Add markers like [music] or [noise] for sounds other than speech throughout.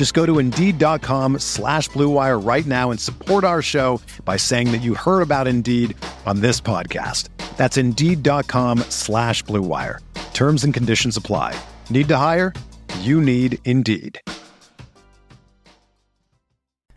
Just go to Indeed.com slash BlueWire right now and support our show by saying that you heard about Indeed on this podcast. That's Indeed.com slash BlueWire. Terms and conditions apply. Need to hire? You need Indeed.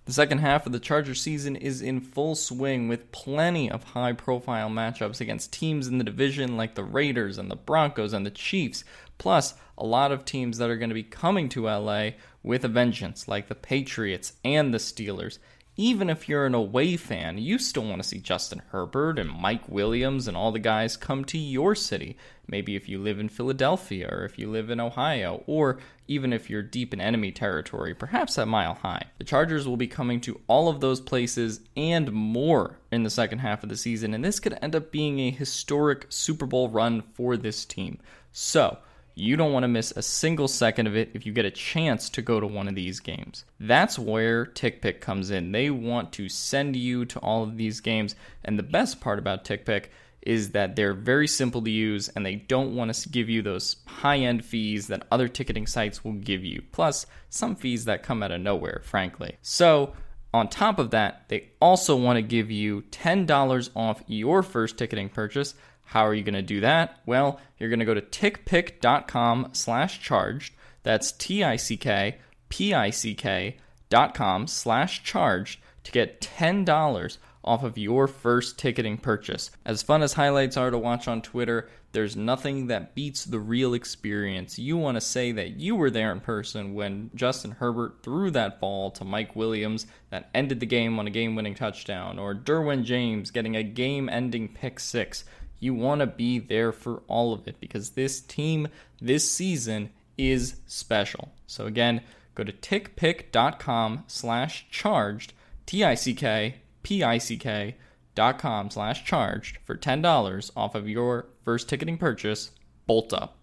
The second half of the Charger season is in full swing with plenty of high profile matchups against teams in the division like the Raiders and the Broncos and the Chiefs, plus a lot of teams that are going to be coming to LA with a vengeance like the Patriots and the Steelers. Even if you're an away fan, you still want to see Justin Herbert and Mike Williams and all the guys come to your city. Maybe if you live in Philadelphia or if you live in Ohio, or even if you're deep in enemy territory, perhaps at Mile High. The Chargers will be coming to all of those places and more in the second half of the season, and this could end up being a historic Super Bowl run for this team. So, you don't want to miss a single second of it if you get a chance to go to one of these games. That's where TickPick comes in. They want to send you to all of these games, and the best part about TickPick is that they're very simple to use and they don't want to give you those high end fees that other ticketing sites will give you, plus some fees that come out of nowhere, frankly. So, on top of that, they also want to give you $10 off your first ticketing purchase. How are you going to do that? Well, you're going to go to tickpick.com slash charged. That's T-I-C-K, P-I-C-K dot com slash charged to get $10 off of your first ticketing purchase. As fun as highlights are to watch on Twitter, there's nothing that beats the real experience. You want to say that you were there in person when Justin Herbert threw that ball to Mike Williams that ended the game on a game winning touchdown, or Derwin James getting a game ending pick six. You want to be there for all of it because this team this season is special. So again, go to tickpick.com slash charged, T-I-C-K, P-I-C-K dot com slash charged for $10 off of your first ticketing purchase. Bolt up.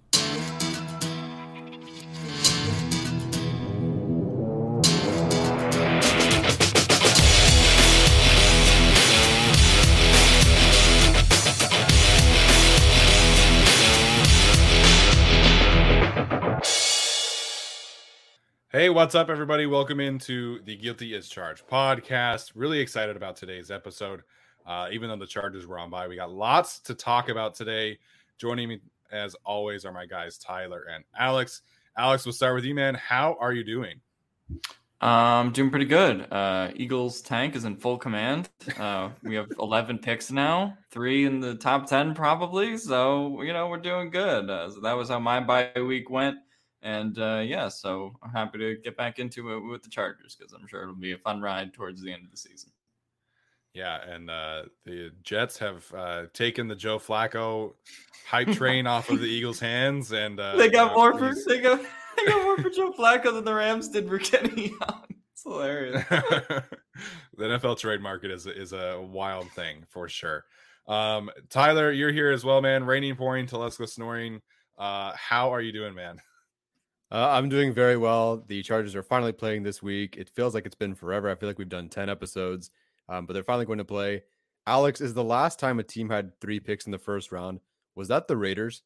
Hey, what's up, everybody? Welcome into the Guilty As Charged podcast. Really excited about today's episode. Uh, even though the Chargers were on by, we got lots to talk about today. Joining me, as always, are my guys Tyler and Alex. Alex, we'll start with you, man. How are you doing? Um, doing pretty good. Uh, Eagles tank is in full command. Uh, we have [laughs] 11 picks now, three in the top 10 probably. So, you know, we're doing good. Uh, so that was how my bye week went. And uh, yeah, so I'm happy to get back into it with the Chargers because I'm sure it'll be a fun ride towards the end of the season. Yeah, and uh, the Jets have uh, taken the Joe Flacco hype train off of the [laughs] Eagles' hands, and uh, they got more for they got they got more for Joe Flacco than the Rams did for Kenny Young. It's hilarious. [laughs] the NFL trade market is is a wild thing for sure. Um, Tyler, you're here as well, man. Raining, pouring, Telesco snoring. Uh, how are you doing, man? Uh, I'm doing very well. The Chargers are finally playing this week. It feels like it's been forever. I feel like we've done 10 episodes, um, but they're finally going to play. Alex, is the last time a team had three picks in the first round? Was that the Raiders?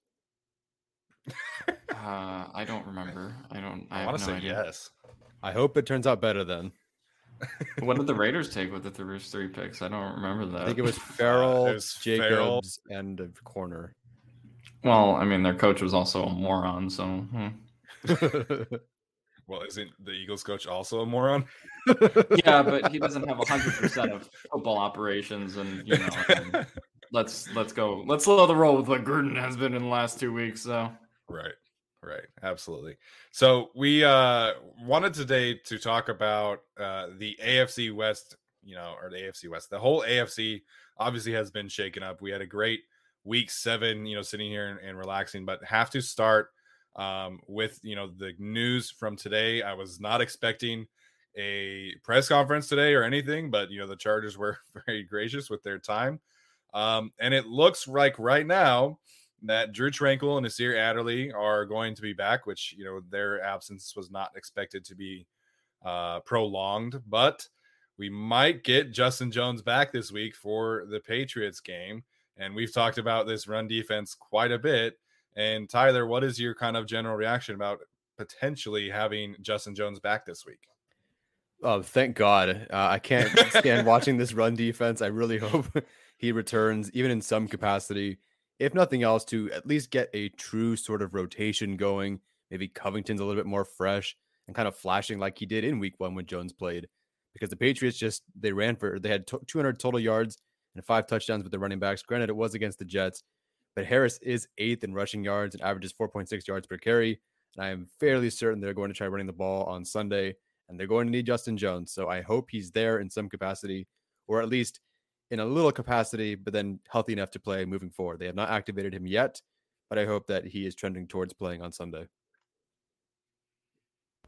uh, I don't remember. I don't. [laughs] I, I want to no say idea. yes. I hope it turns out better then. What did the Raiders take with the first three picks? I don't remember that. I think it was [laughs] Ferrell, it was Jacobs, and a corner. Well, I mean, their coach was also a moron, so hmm. Well, isn't the Eagles coach also a moron? yeah, but he [laughs] doesn't have hundred percent of football operations, and you know, and [laughs] let's let's go. Let's slow the roll with what Gruden has been in the last two weeks. So right, right, absolutely. So we uh wanted today to talk about uh the AFC West, you know, or the AFC West. The whole AFC obviously has been shaken up. We had a great week seven, you know, sitting here and, and relaxing, but have to start um, with you know the news from today. I was not expecting a press conference today or anything, but you know the Chargers were [laughs] very gracious with their time, um, and it looks like right now that Drew Tranquill and Nasir Adderley are going to be back, which you know their absence was not expected to be uh, prolonged, but we might get Justin Jones back this week for the Patriots game. And we've talked about this run defense quite a bit. And Tyler, what is your kind of general reaction about potentially having Justin Jones back this week? Oh, thank God. Uh, I can't stand [laughs] watching this run defense. I really [laughs] hope he returns, even in some capacity, if nothing else, to at least get a true sort of rotation going. Maybe Covington's a little bit more fresh and kind of flashing like he did in week one when Jones played. Because the Patriots just, they ran for, they had 200 total yards and five touchdowns with the running backs. Granted, it was against the Jets, but Harris is eighth in rushing yards and averages 4.6 yards per carry. And I am fairly certain they're going to try running the ball on Sunday, and they're going to need Justin Jones. So I hope he's there in some capacity, or at least in a little capacity, but then healthy enough to play moving forward. They have not activated him yet, but I hope that he is trending towards playing on Sunday.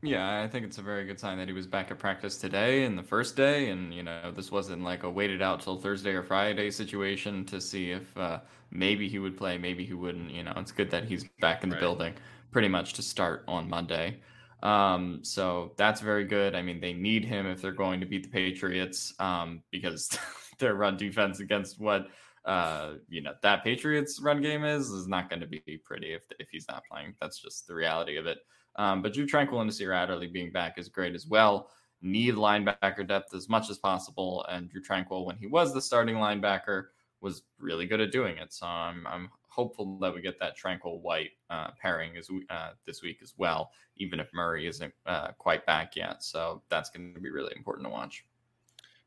Yeah, I think it's a very good sign that he was back at practice today and the first day, and you know this wasn't like a waited out till Thursday or Friday situation to see if uh, maybe he would play, maybe he wouldn't. You know, it's good that he's back in the right. building, pretty much to start on Monday. Um, so that's very good. I mean, they need him if they're going to beat the Patriots, um, because [laughs] their run defense against what uh, you know that Patriots run game is is not going to be pretty if if he's not playing. That's just the reality of it. Um, but Drew Tranquill and Nasir Adderley being back is great as well. Need linebacker depth as much as possible, and Drew Tranquill, when he was the starting linebacker, was really good at doing it. So I'm, I'm hopeful that we get that Tranquill White uh, pairing as uh, this week as well, even if Murray isn't uh, quite back yet. So that's going to be really important to watch.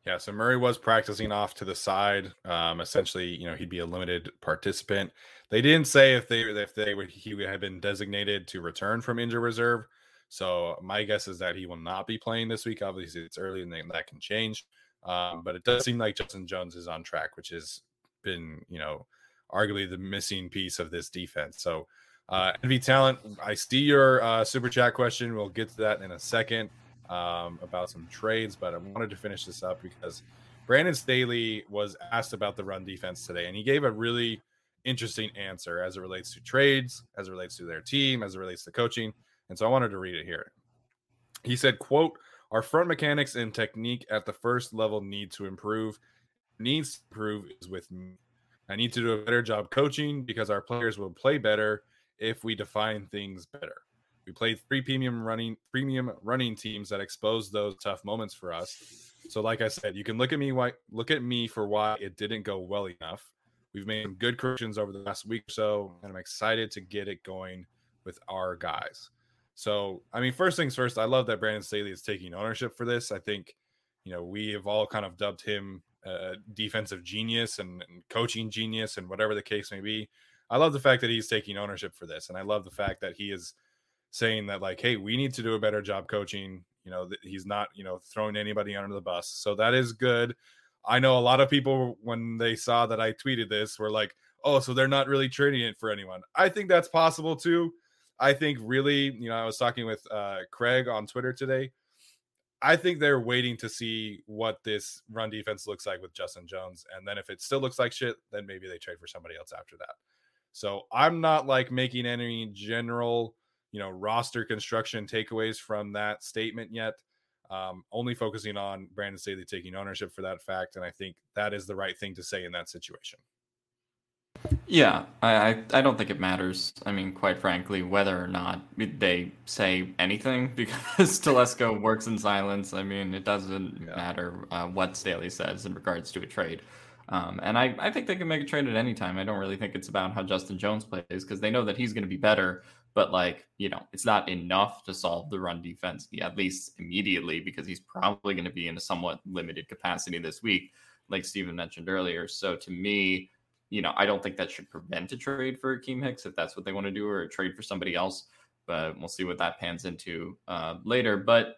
Yeah, so Murray was practicing off to the side. Um, essentially, you know, he'd be a limited participant. They didn't say if they if they would he would have been designated to return from injured reserve. So my guess is that he will not be playing this week. Obviously, it's early and that can change. Um, but it does seem like Justin Jones is on track, which has been, you know, arguably the missing piece of this defense. So, uh, Envy Talent, I see your uh, super chat question. We'll get to that in a second um, about some trades, but I wanted to finish this up because Brandon Staley was asked about the run defense today, and he gave a really interesting answer as it relates to trades, as it relates to their team, as it relates to coaching. And so I wanted to read it here. He said, quote, our front mechanics and technique at the first level need to improve. Needs to improve is with me. I need to do a better job coaching because our players will play better if we define things better. We played three premium running premium running teams that exposed those tough moments for us. So, like I said, you can look at me why look at me for why it didn't go well enough. We've made good corrections over the last week or so, and I'm excited to get it going with our guys. So, I mean, first things first, I love that Brandon Staley is taking ownership for this. I think, you know, we have all kind of dubbed him a defensive genius and, and coaching genius and whatever the case may be. I love the fact that he's taking ownership for this. And I love the fact that he is saying that, like, hey, we need to do a better job coaching. You know, he's not, you know, throwing anybody under the bus. So that is good. I know a lot of people when they saw that I tweeted this were like, "Oh, so they're not really trading it for anyone." I think that's possible too. I think really, you know, I was talking with uh, Craig on Twitter today. I think they're waiting to see what this run defense looks like with Justin Jones, and then if it still looks like shit, then maybe they trade for somebody else after that. So I'm not like making any general, you know, roster construction takeaways from that statement yet um, only focusing on Brandon Staley taking ownership for that fact. And I think that is the right thing to say in that situation. Yeah, I, I don't think it matters. I mean, quite frankly, whether or not they say anything [laughs] because Telesco works in silence. I mean, it doesn't yeah. matter uh, what Staley says in regards to a trade. Um, and I, I think they can make a trade at any time. I don't really think it's about how Justin Jones plays because they know that he's going to be better but like you know it's not enough to solve the run defense at least immediately because he's probably going to be in a somewhat limited capacity this week like Steven mentioned earlier so to me you know, I don't think that should prevent a trade for Akiem Hicks if that's what they want to do, or a trade for somebody else. But we'll see what that pans into uh, later. But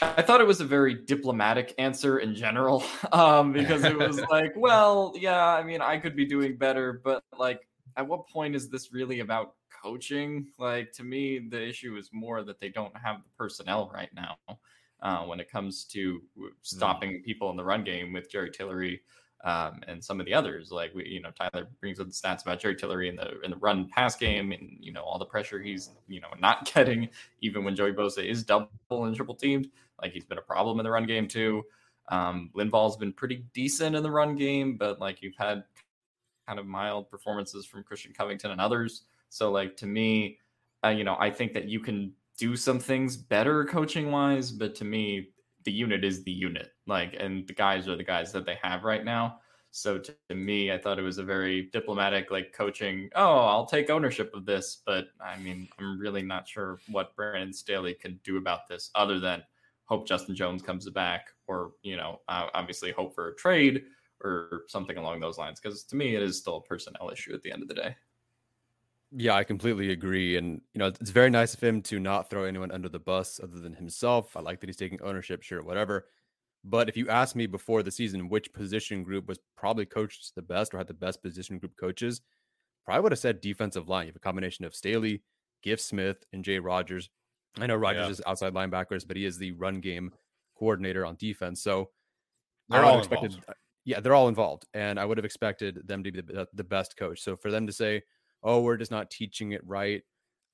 I thought it was a very diplomatic answer in general, [laughs] um, because it was [laughs] like, well, yeah, I mean, I could be doing better, but like, at what point is this really about coaching? Like, to me, the issue is more that they don't have the personnel right now uh, when it comes to mm. stopping mm. people in the run game with Jerry Tillery um, and some of the others. Like we, you know, Tyler brings up the stats about Jerry Tillery in the in the run pass game, and you know all the pressure he's you know not [laughs] getting, even when Joey Bosa is double and triple teamed. Like he's been a problem in the run game too. Um, Linval's been pretty decent in the run game, but like you've had kind of mild performances from Christian Covington and others. So like to me, uh, you know, I think that you can do some things better coaching wise, but to me, the unit is the unit. Like, and the guys are the guys that they have right now. So to, to me, I thought it was a very diplomatic, like coaching. Oh, I'll take ownership of this, but I mean, I'm really not sure what Brandon Staley can do about this, other than hope Justin Jones comes back, or you know, uh, obviously hope for a trade or something along those lines. Because to me, it is still a personnel issue at the end of the day. Yeah, I completely agree. And, you know, it's very nice of him to not throw anyone under the bus other than himself. I like that he's taking ownership, sure, whatever. But if you asked me before the season which position group was probably coached the best or had the best position group coaches, probably would have said defensive line. You have a combination of Staley, Giff Smith, and Jay Rodgers. I know Rodgers yeah. is outside linebackers, but he is the run game coordinator on defense. So they're all expected. Involved. Yeah, they're all involved, and I would have expected them to be the, the best coach. So for them to say, oh, we're just not teaching it right.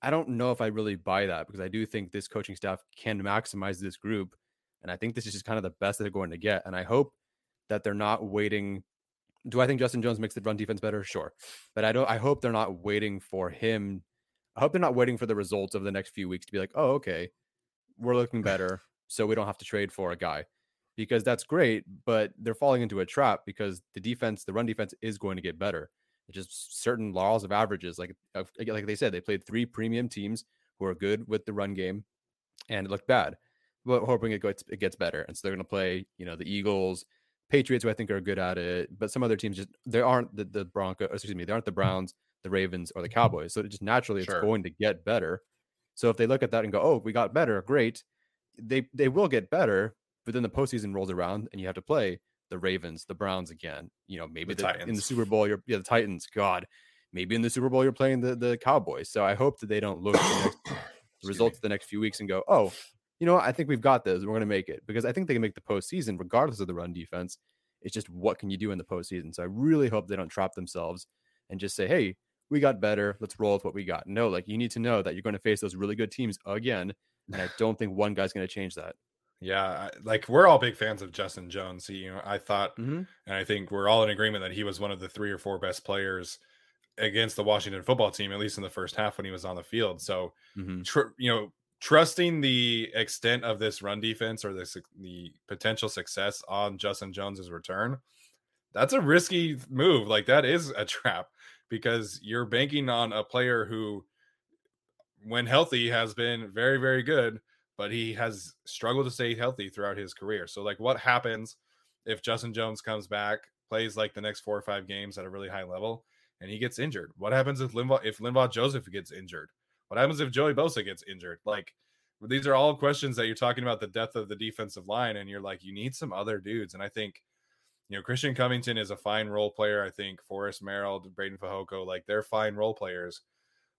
I don't know if I really buy that because I do think this coaching staff can maximize this group. And I think this is just kind of the best that they're going to get. And I hope that they're not waiting. Do I think Justin Jones makes the run defense better? Sure. But I don't I hope they're not waiting for him. I hope they're not waiting for the results of the next few weeks to be like, oh, okay, we're looking better. So we don't have to trade for a guy. Because that's great, but they're falling into a trap because the defense, the run defense is going to get better. Just certain laws of averages. Like like they said, they played three premium teams who are good with the run game, and it looked bad. But hoping it gets it gets better, and so they're going to play you know the Eagles, Patriots, who I think are good at it, but some other teams just they aren't the the Broncos. Excuse me, they aren't the mm. Browns, the Ravens, or the Cowboys. So it just naturally sure. it's going to get better. So if they look at that and go, "Oh, we got better, great," they they will get better. But then the postseason rolls around, and you have to play the Ravens, the Browns again. You know, maybe the the, in the Super Bowl, you're yeah, the Titans. God, maybe in the Super Bowl you're playing the the Cowboys. So I hope that they don't look at the, next, [coughs] the results of the next few weeks and go, oh, you know, what? I think we've got this. We're going to make it because I think they can make the postseason regardless of the run defense. It's just what can you do in the postseason. So I really hope they don't trap themselves and just say, hey, we got better. Let's roll with what we got. No, like you need to know that you're going to face those really good teams again. And I don't think one guy's going to change that. Yeah, like we're all big fans of Justin Jones. He, you know, I thought, mm-hmm. and I think we're all in agreement that he was one of the three or four best players against the Washington football team, at least in the first half when he was on the field. So, mm-hmm. tr- you know, trusting the extent of this run defense or the the potential success on Justin Jones's return, that's a risky move. Like that is a [laughs] trap because you're banking on a player who, when healthy, has been very, very good but he has struggled to stay healthy throughout his career. So, like, what happens if Justin Jones comes back, plays like the next four or five games at a really high level, and he gets injured? What happens if Linval if Linval Joseph gets injured? What happens if Joey Bosa gets injured? Like, these are all questions that you're talking about the depth of the defensive line, and you're like, you need some other dudes. And I think, you know, Christian Covington is a fine role player. I think Forrest Merrill, Breiden Fehoko, like they're fine role players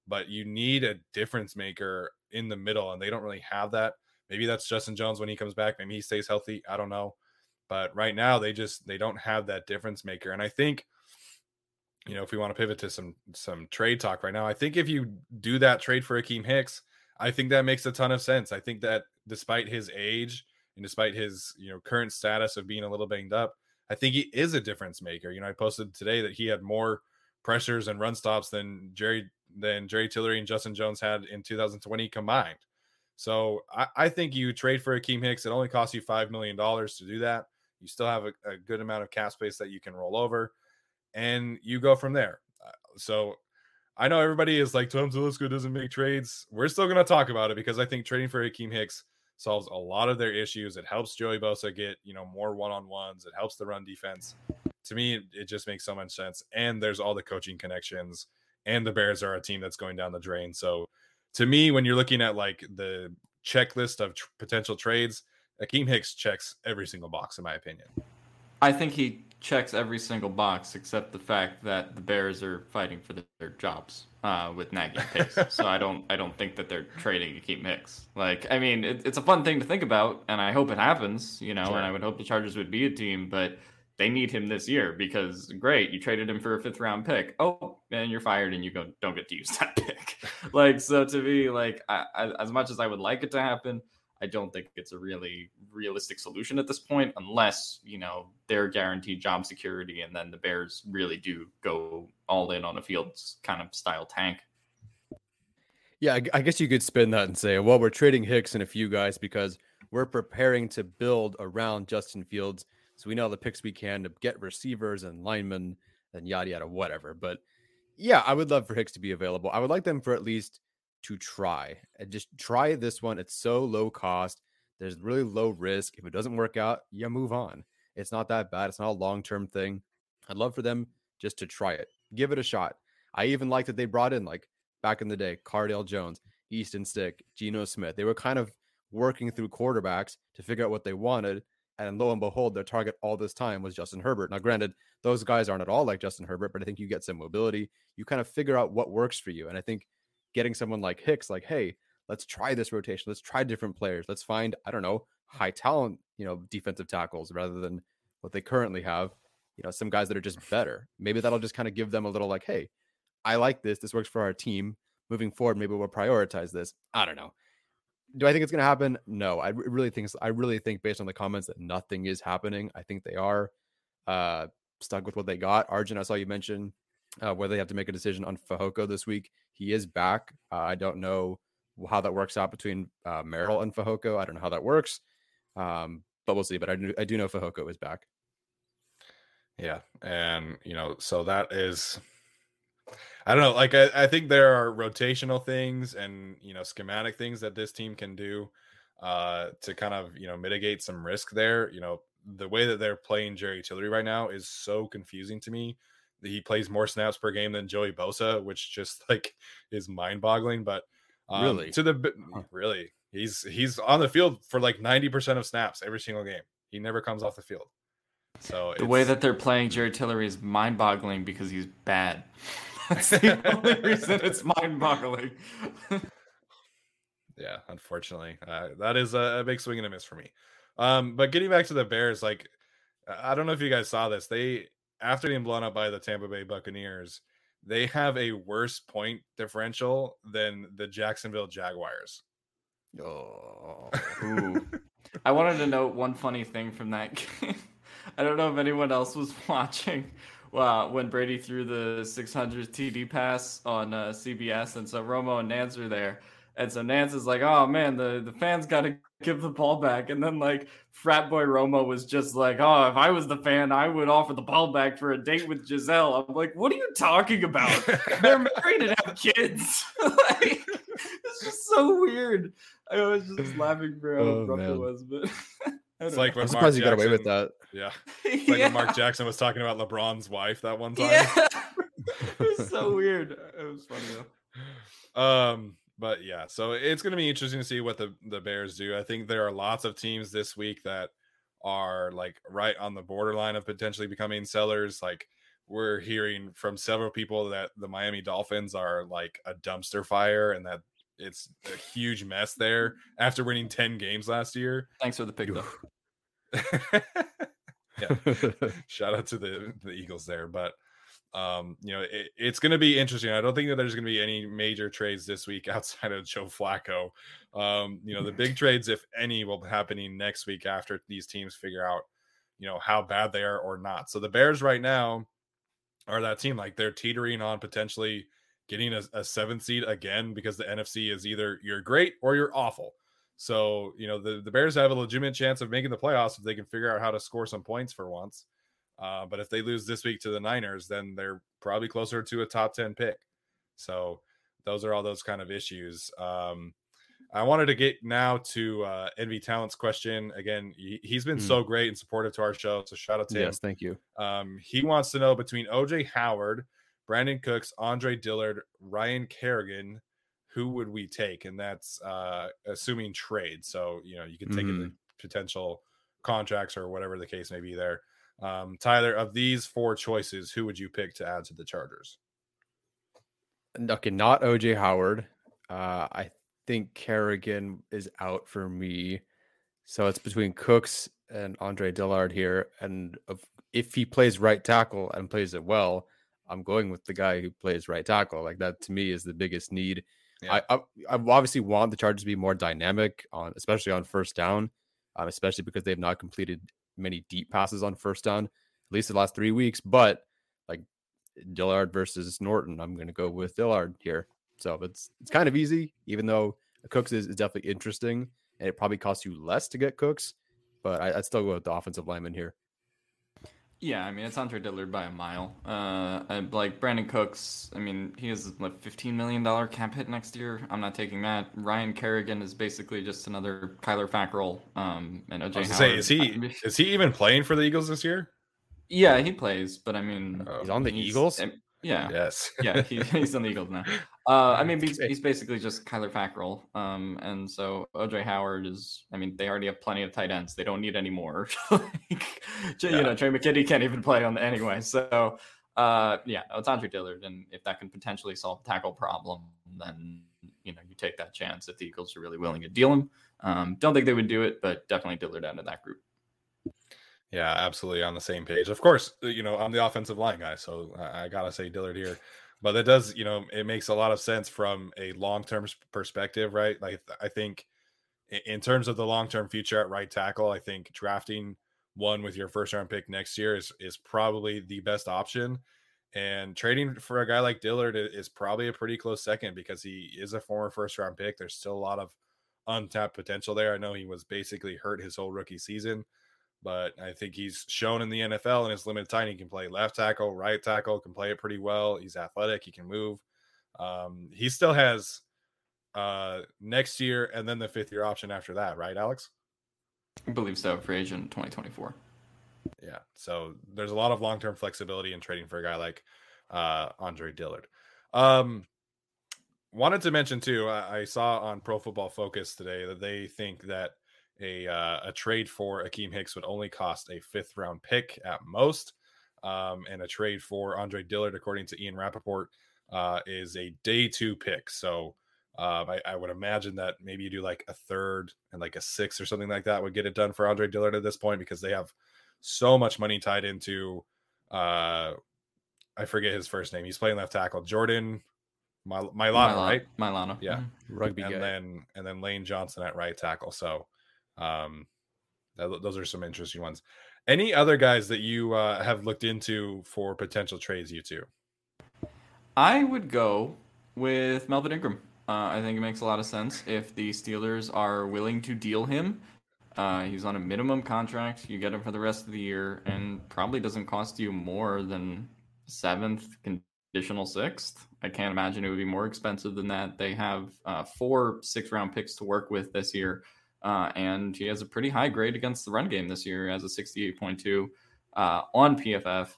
but you need a difference maker in the middle, and they don't really have that. Maybe that's Justin Jones when he comes back. Maybe he stays healthy. I don't know. But right now, they just they don't have that difference maker. And I think, you know, if we want to pivot to some some trade talk right now, I think if you do that trade for Akiem Hicks, I think that makes a ton of sense. I think that despite his age and despite his you know current status of being a little banged up, I think he is a difference maker. You know, I posted today that he had more pressures and run stops than Jerry than Jerry Tillery and Justin Jones had in 2020 combined. So I, I think you trade for Akiem Hicks. It only costs you five million dollars to do that. You still have a, a, good amount of cap space that you can roll over, and you go from there. Uh, so I know everybody is like Tom Telesco doesn't make trades. We're still going to talk about it because I think trading for Akiem Hicks solves a lot of their issues. It helps Joey Bosa get you know more one on ones. It helps the run defense. to me, it just makes so much sense. And there's all the coaching connections, and the Bears are a team that's going down the drain. So to me, when you're looking at like the checklist of tr- potential trades, Akiem Hicks checks every single box, in my opinion. I think he checks every single box except the fact that the Bears are fighting for their jobs uh, with Nagy picks. so I don't I don't think that they're trading Akiem Hicks. Like I mean, it, it's a fun thing to think about, and I hope it happens. You know, sure. and I would hope the Chargers would be a team, but they need him this year because great, you traded him for a fifth round pick. Oh, and you're fired, and you go don't get to use [laughs] that pick. like so, to me, like I, I, as much as I would like it to happen, I don't think it's a really realistic solution at this point, unless you know they're guaranteed job security, and then the Bears really do go all in on a Fields kind of style tank. Yeah, I guess you could spin that and say, well, we're trading Hicks and a few guys because we're preparing to build around Justin Fields. So we know the picks we can to get receivers and linemen and yada yada, whatever. But yeah, I would love for Hicks to be available. I would like them for at least to try and just try this one. It's so low cost. There's really low risk. If it doesn't work out, you move on. It's not that bad. It's not a long term thing. I'd love for them just to try it, give it a shot. I even like that they brought in like back in the day, Cardale Jones, Easton Stick, Geno Smith. They were kind of working through quarterbacks to figure out what they wanted. And lo and behold, their target all this time was Justin Herbert. Now, granted, those guys aren't at all like Justin Herbert, but I think you get some mobility. You kind of figure out what works for you. And I think getting someone like Hicks, like, hey, let's try this rotation. Let's try different players. Let's find, I don't know, high talent, you know, defensive tackles rather than what they currently have. You know, some guys that are just better. Maybe that'll just kind of give them a little like, hey, I like this. This works for our team. Moving forward, maybe we'll prioritize this. I don't know. Do I think it's going to happen? No. I really think I really think based on the comments that nothing is happening. I think they are uh, stuck with what they got. Arjun, I saw you mention uh, whether they have to make a decision on Fehoko this week. He is back. Uh, I don't know how that works out between uh, Merrill and Fehoko. I don't know how that works, um, but we'll see. But I do, I do know Fehoko is back. Yeah, and you know, so that is, I don't know. Like, I, I think there are rotational things and you know schematic things that this team can do uh, to kind of you know mitigate some risk there. You know, the way that they're playing Jerry Tillery right now is so confusing to me he plays more snaps per game than Joey Bosa, which just [laughs] like is mind boggling. But um, really, to the really, he's he's on the field for like ninety percent of snaps every single game. He never comes off the field. So the way that they're playing Jerry Tillery is mind boggling because he's bad. That's the only reason it's mind boggling. [laughs] yeah, unfortunately, uh, that is a, a big swing and a miss for me. Um, but getting back to the Bears, like I don't know if you guys saw this. They after being blown up by the Tampa Bay Buccaneers, they have a worse point differential than the Jacksonville Jaguars. Oh, [laughs] I wanted to note one funny thing from that [laughs] game. I don't know if anyone else was watching uh, when Brady threw the 600 TD pass on uh, CBS, and so Romo and Nance are there, and so Nance is like, "Oh man, the the fans got to give the ball back. And then like frat boy Romo was just like, oh, if I was the fan, I would offer the ball back for a date with Gisele. I'm like, what are you talking about? [laughs] They're married and have kids. [laughs] like, it's just so weird. I was just laughing for how oh, man. it was, but. [laughs] It's like when I'm surprised Mark you got away with that. Yeah. It's [laughs] like yeah. when Mark Jackson was talking about LeBron's wife that one time. [laughs] Yeah. it was so [laughs] weird. It was funny though. Um, but yeah, so it's going to be interesting to see what the the Bears do. I think there are lots of teams this week that are like right on the borderline of potentially becoming sellers. Like we're hearing from several people that the Miami Dolphins are like a dumpster fire and that it's a huge mess there after winning 10 games last year. Thanks for the pick though. [laughs] yeah. [laughs] Shout out to the the Eagles there, but um, you know, it, it's going to be interesting. I don't think that there's going to be any major trades this week [laughs] outside of Joe Flacco. Um, you know, the big trades, if any, will be happening next week after these teams figure out, you know, how bad they are or not. So the Bears right now are that team like they're teetering on potentially getting a, a seventh seed again because the NFC is either you're great or you're awful. So, you know, the, the Bears have a legitimate chance of making the playoffs if they can figure out how to score some points for once. Uh, but if they lose this week to the Niners, then they're probably closer to a top 10 pick. So those are all those kind of issues. Um, I wanted to get now to uh, Envy Talent's question again. He, has been mm. so great and supportive to our show, so shout out to yes, him. Yes, thank you. Um, he wants to know between OJ Howard, Brandin Cooks, Andre Dillard, Ryan Kerrigan, who would we take? And that's uh, assuming trade. So you know you can take mm-hmm. potential contracts or whatever the case may be there. Um, Tyler, of these four choices, who would you pick to add to the Chargers? Okay, not OJ Howard. Uh, I think Kerrigan is out for me. So it's between Cooks and Andre Dillard here. And if he plays right tackle and plays it well, I'm going with the guy who plays right tackle. Like that to me is the biggest need. Yeah. I, I, I obviously want the Chargers to be more dynamic on, especially on first down, um, especially because they've not completed many deep passes on first down, at least the last three weeks. But like Dillard versus Norton, I'm going to go with Dillard here. So it's it's kind of easy, even though Cooks is, is definitely interesting, and it probably costs you less to get Cooks. But I, would still go with the offensive lineman here. Yeah, I mean it's Andre Dillard by a mile. Uh, like Brandin Cooks, I mean he has like fifteen million dollar cap hit next year. I'm not taking that. Ryan Kerrigan is basically just another Kyler Fackrell. Um, and OJ. I was say, is he is he even playing for the Eagles this year? Yeah, he plays, but I mean, he's on the he's, Eagles. Yeah. Yes. yeah, [laughs] he, he's on the Eagles now. Uh, I mean, he's, [laughs] he's basically just Kyler Fackrell. Um, and so OJ Howard is. I mean, they already have plenty of tight ends. They don't need any more. [laughs] like, yeah. You know, Trey McKitty can't even play on the anyway. So, uh, yeah, it's Andre Dillard, and if that can potentially solve the tackle problem, then you know you take that chance if the Eagles are really willing to deal him. Um, don't think they would do it, but definitely Dillard out of that group. Yeah, absolutely on the same page. Of course, uh, you know, I'm the offensive line guy, so I, gotta say Dillard here. But that does, you know, it makes a lot of sense from a long term perspective, right? Like, I think in terms of the long term future at right tackle, I think drafting one with your first round pick next year is is probably the best option. And trading for a guy like Dillard is probably a pretty close second because he is a former first round pick. There's still a lot of untapped potential there. I know he was basically hurt his whole rookie season but I think he's shown in the NFL in his limited time he can play left tackle, right tackle, can play it pretty well. He's athletic, he can move. Um, he still has uh, next year and then the fifth year option after that, right, Alex? I believe so. Free agent 2024. Yeah, so there's a lot of long term flexibility in trading for a guy like uh, Andre Dillard. Um, wanted to mention too, I, I saw on Pro Football Focus today that they think that a uh, a trade for Akiem Hicks would only cost a fifth round pick at most. Um, and a trade for Andre Dillard, according to Ian Rapoport, uh, is a day two pick. So um, I, I, would imagine that maybe you do like a third and like a sixth or something like that would get it done for Andre Dillard at this point because they have so much money tied into. Uh, I forget his first name. He's playing left tackle. Jordan Milano, Milano, right? Milano. Yeah. Mm-hmm. Rugby and guy. then and then Lane Johnson at right tackle. So um, those are some interesting ones. Any other guys that you uh, have looked into for potential trades? You two. I would go with Melvin Ingram. Uh, I think it makes a lot of sense if the Steelers are willing to deal him. Uh, he's on a minimum contract. You get him for the rest of the year, and probably doesn't cost you more than seventh conditional sixth. I can't imagine it would be more expensive than that. They have uh, four six round picks to work with this year. Uh, and he has a pretty high grade against the run game this year as a 68.2 uh, on PFF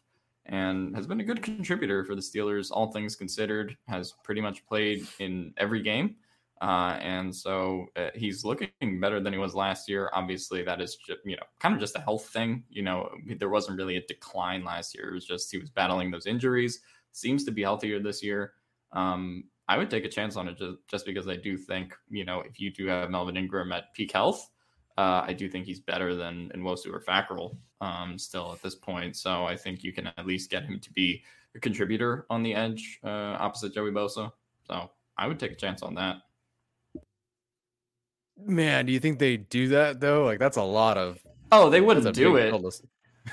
and has been a good contributor for the Steelers, all things considered, has pretty much played in every game. Uh, and so uh, he's looking better than he was last year. Obviously, that is just, you know kind of just a health thing. You know, there wasn't really a decline last year. It was just he was battling those injuries. Seems to be healthier this year. Um, I would take a chance on it just, just because I do think, you know, if you do have Melvin Ingram at peak health, uh, I do think he's better than Nwosu or Fackrell um, still at this point. So I think you can at least get him to be a contributor on the edge uh, opposite Joey Bosa. So I would take a chance on that. Man, do you think they do that though? Like that's a lot of. Oh, they wouldn't do it.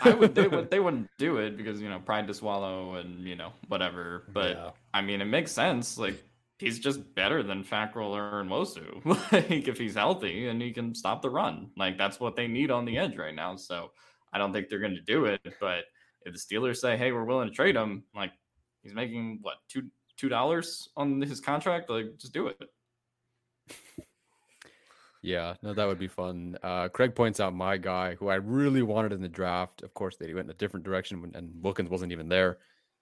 I [laughs] would they would they wouldn't do it because you know pride to swallow and you know whatever. But yeah. I mean, it makes sense. Like he's just better than Fackrell and Nwosu. [laughs] like if he's healthy and he can stop the run, like that's what they need on the edge right now. So I don't think they're going to do it. But if the Steelers say, "Hey, we're willing to trade him," like he's making what two two dollars on his contract, like just do it. [laughs] Yeah, no, that would be fun. Uh, Craig points out my guy, who I really wanted in the draft. Of course, they went in a different direction, when, and Wilkins wasn't even there.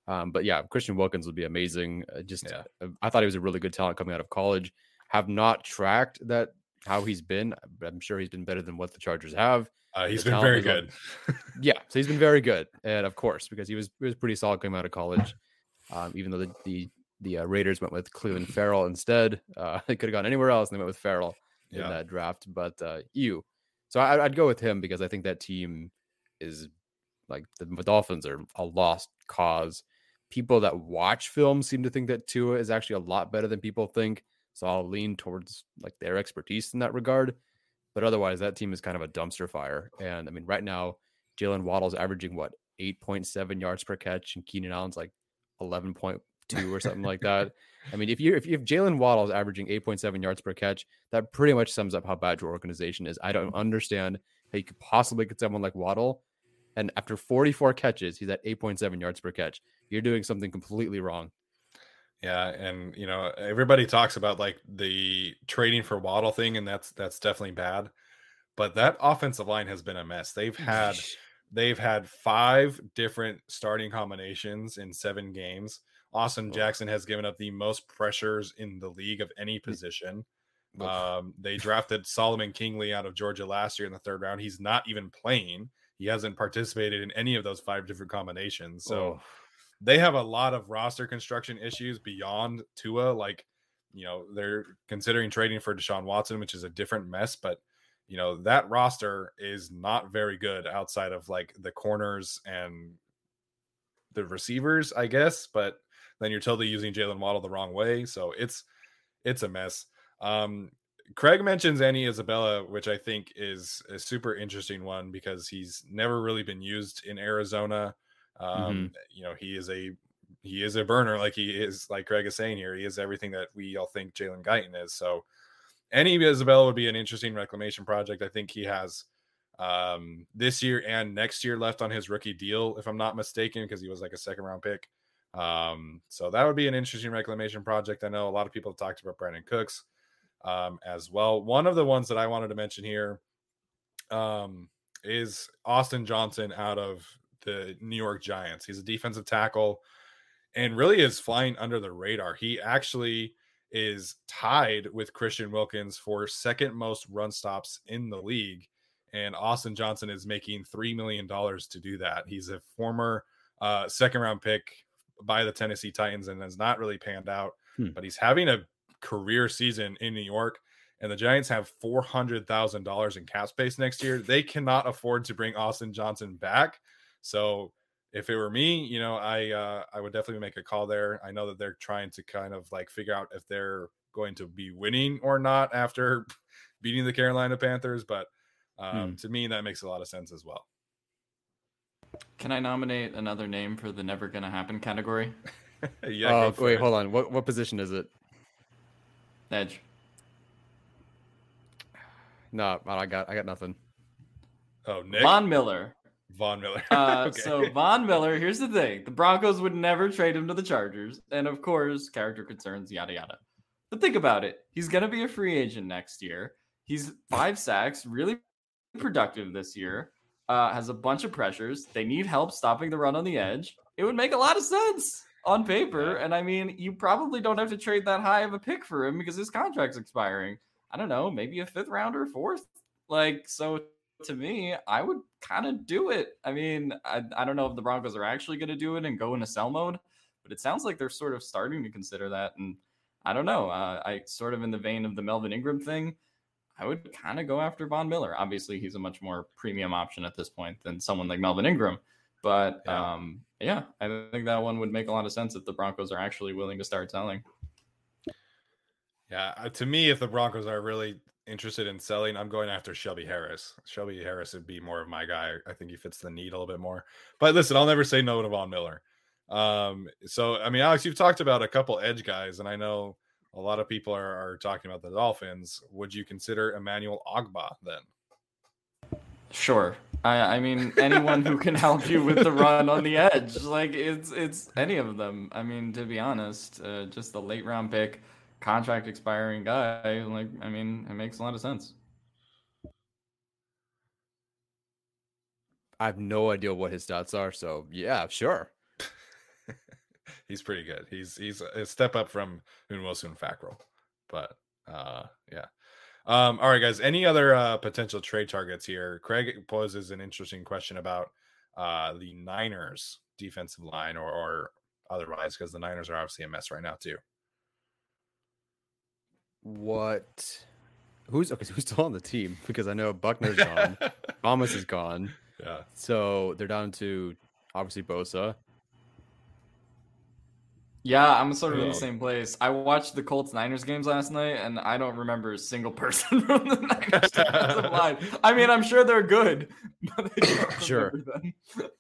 Um, but yeah, Christian Wilkins would be amazing. Uh, just, Yeah. uh, I thought he was a really good talent coming out of college. Have not tracked that how he's been, but I'm sure he's been better than what the Chargers have. Uh, he's The been very is on- good. [laughs] Yeah, so he's been very good, and of course, because he was he was pretty solid coming out of college. Um, even though the the, the uh, Raiders went with Clelin Ferrell instead, uh, [laughs] they could have gone anywhere else, and they went with Ferrell in Yeah. that draft. But uh, you, so I, I'd go with him because I think that team is like the Dolphins are a lost cause. People that watch film seem to think that Tua is actually a lot better than people think. So I'll lean towards like their expertise in that regard. But otherwise, that team is kind of a dumpster fire. And I mean, right now, Jaylen Waddle's averaging what 8.7 yards per catch, and Keenan Allen's like 11.2 or something like that. I mean, if you if, if Jaylen Waddle's averaging 8.7 yards per catch, that pretty much sums up how bad your organization is. I don't mm-hmm. understand how you could possibly get someone like Waddle, and after 44 catches, he's at 8.7 yards per catch. You're doing something completely wrong. Yeah, and you know everybody talks about like the trading for Waddle thing, and that's that's definitely bad. But that offensive line has been a mess. They've had [laughs] they've had five different starting combinations in seven games. Austin Oh. Jackson has given up the most pressures in the league of any position. Um, they drafted Solomon Kindley out of Georgia last year in the third round. He's not even playing. He hasn't participated in any of those five different combinations. So they have a lot of roster construction issues beyond Tua. Like, you know, they're considering trading for Deshaun Watson, which is a different mess, but you know, that roster is not very good outside of like the corners and the receivers, I guess. But then you're totally using Jaylen Waddle the wrong way. So it's it's a mess. Um Craig mentions Andy Isabella, which I think is a super interesting one because he's never really been used in Arizona. Um, you know, he is a he is a burner, like he is, like Craig is saying here. He is everything that we all think Jalen Guyton is. So, Andy Isabella would be an interesting reclamation project. I think he has um this year and next year left on his rookie deal, if I'm not mistaken, because he was like a second round pick. Um, so that would be an interesting reclamation project. I know a lot of people have talked about Brandin Cooks um as well. One of the ones that I wanted to mention here um is Austin Johnson out of the New York Giants. He's a defensive tackle and really is flying under the radar. He actually is tied with Christian Wilkins for second most run stops in the league. And Austin Johnson is making $3 million to do that. He's a former uh, second round pick by the Tennessee Titans and has not really panned out, Hmm. but he's having a career season in New York. And the Giants have $400,000 in cap space next year. They cannot afford to bring Austin Johnson back. So if it were me, you know, I uh, I would definitely make a call there. I know that they're trying to kind of like figure out if they're going to be winning or not after [laughs] beating the Carolina Panthers, but um, Hmm. to me that makes a lot of sense as well. Can I nominate another name for the never gonna happen category? [laughs] yeah. oh, wait, it. hold on. What what position is it? Edge. No, I got I got nothing. Oh, Nick Von Miller. Von Miller. Uh, [laughs] Okay. So Von Miller, here's the thing: the Broncos would never trade him to the Chargers, and of course, character concerns, yada yada. But think about it: he's gonna be a free agent next year. He's five sacks, really productive this year. Uh, has a bunch of pressures. They need help stopping the run on the edge. It would make a lot of sense on paper, and I mean, you probably don't have to trade that high of a pick for him because his contract's expiring. I don't know, maybe a fifth rounder, fourth. Like so, to me, I would kind of do it. I mean, I, I don't know if the Broncos are actually going to do it and go into sell mode, but it sounds like they're sort of starting to consider that. And I don't know. Uh, I sort of in the vein of the Melvin Ingram thing, I would kind of go after Von Miller. Obviously, he's a much more premium option at this point than someone like Melvin Ingram. But Yeah. um, yeah, I think that one would make a lot of sense if the Broncos are actually willing to start selling. Yeah, uh, to me, if the Broncos are really interested in selling, I'm going after Shelby Harris. Shelby Harris would be more of my guy. I think he fits the need a little bit more. But listen, I'll never say no to Von Miller. Um, so I mean, Alex, you've talked about a couple edge guys, and I know a lot of people are, are talking about the Dolphins. Would you consider Emmanuel Ogbah then? Sure. I, I mean, anyone who can help you with the run on the edge, like it's it's any of them. I mean, to be honest, uh, just the late round pick, contract expiring guy. Like, I mean, it makes a lot of sense. I have no idea what his stats are, so yeah, sure. [laughs] he's pretty good. He's he's a step up from Unwosu Fackrell. But uh yeah. Um, all right, guys. Any other uh, potential trade targets here? Craig poses an interesting question about uh, the Niners defensive line or, or otherwise, because the Niners are obviously a mess right now too. What? Who's okay? So who's still on the team? [laughs] Because I know Buckner's gone, [laughs] Thomas is gone. Yeah. So they're down to obviously Bosa. Yeah, I'm sort of in the same place. I watched the Colts Niners games last night, and I don't remember a single [laughs] person from the Niners [laughs] line. I mean, I'm sure they're good, [laughs] but I Sure.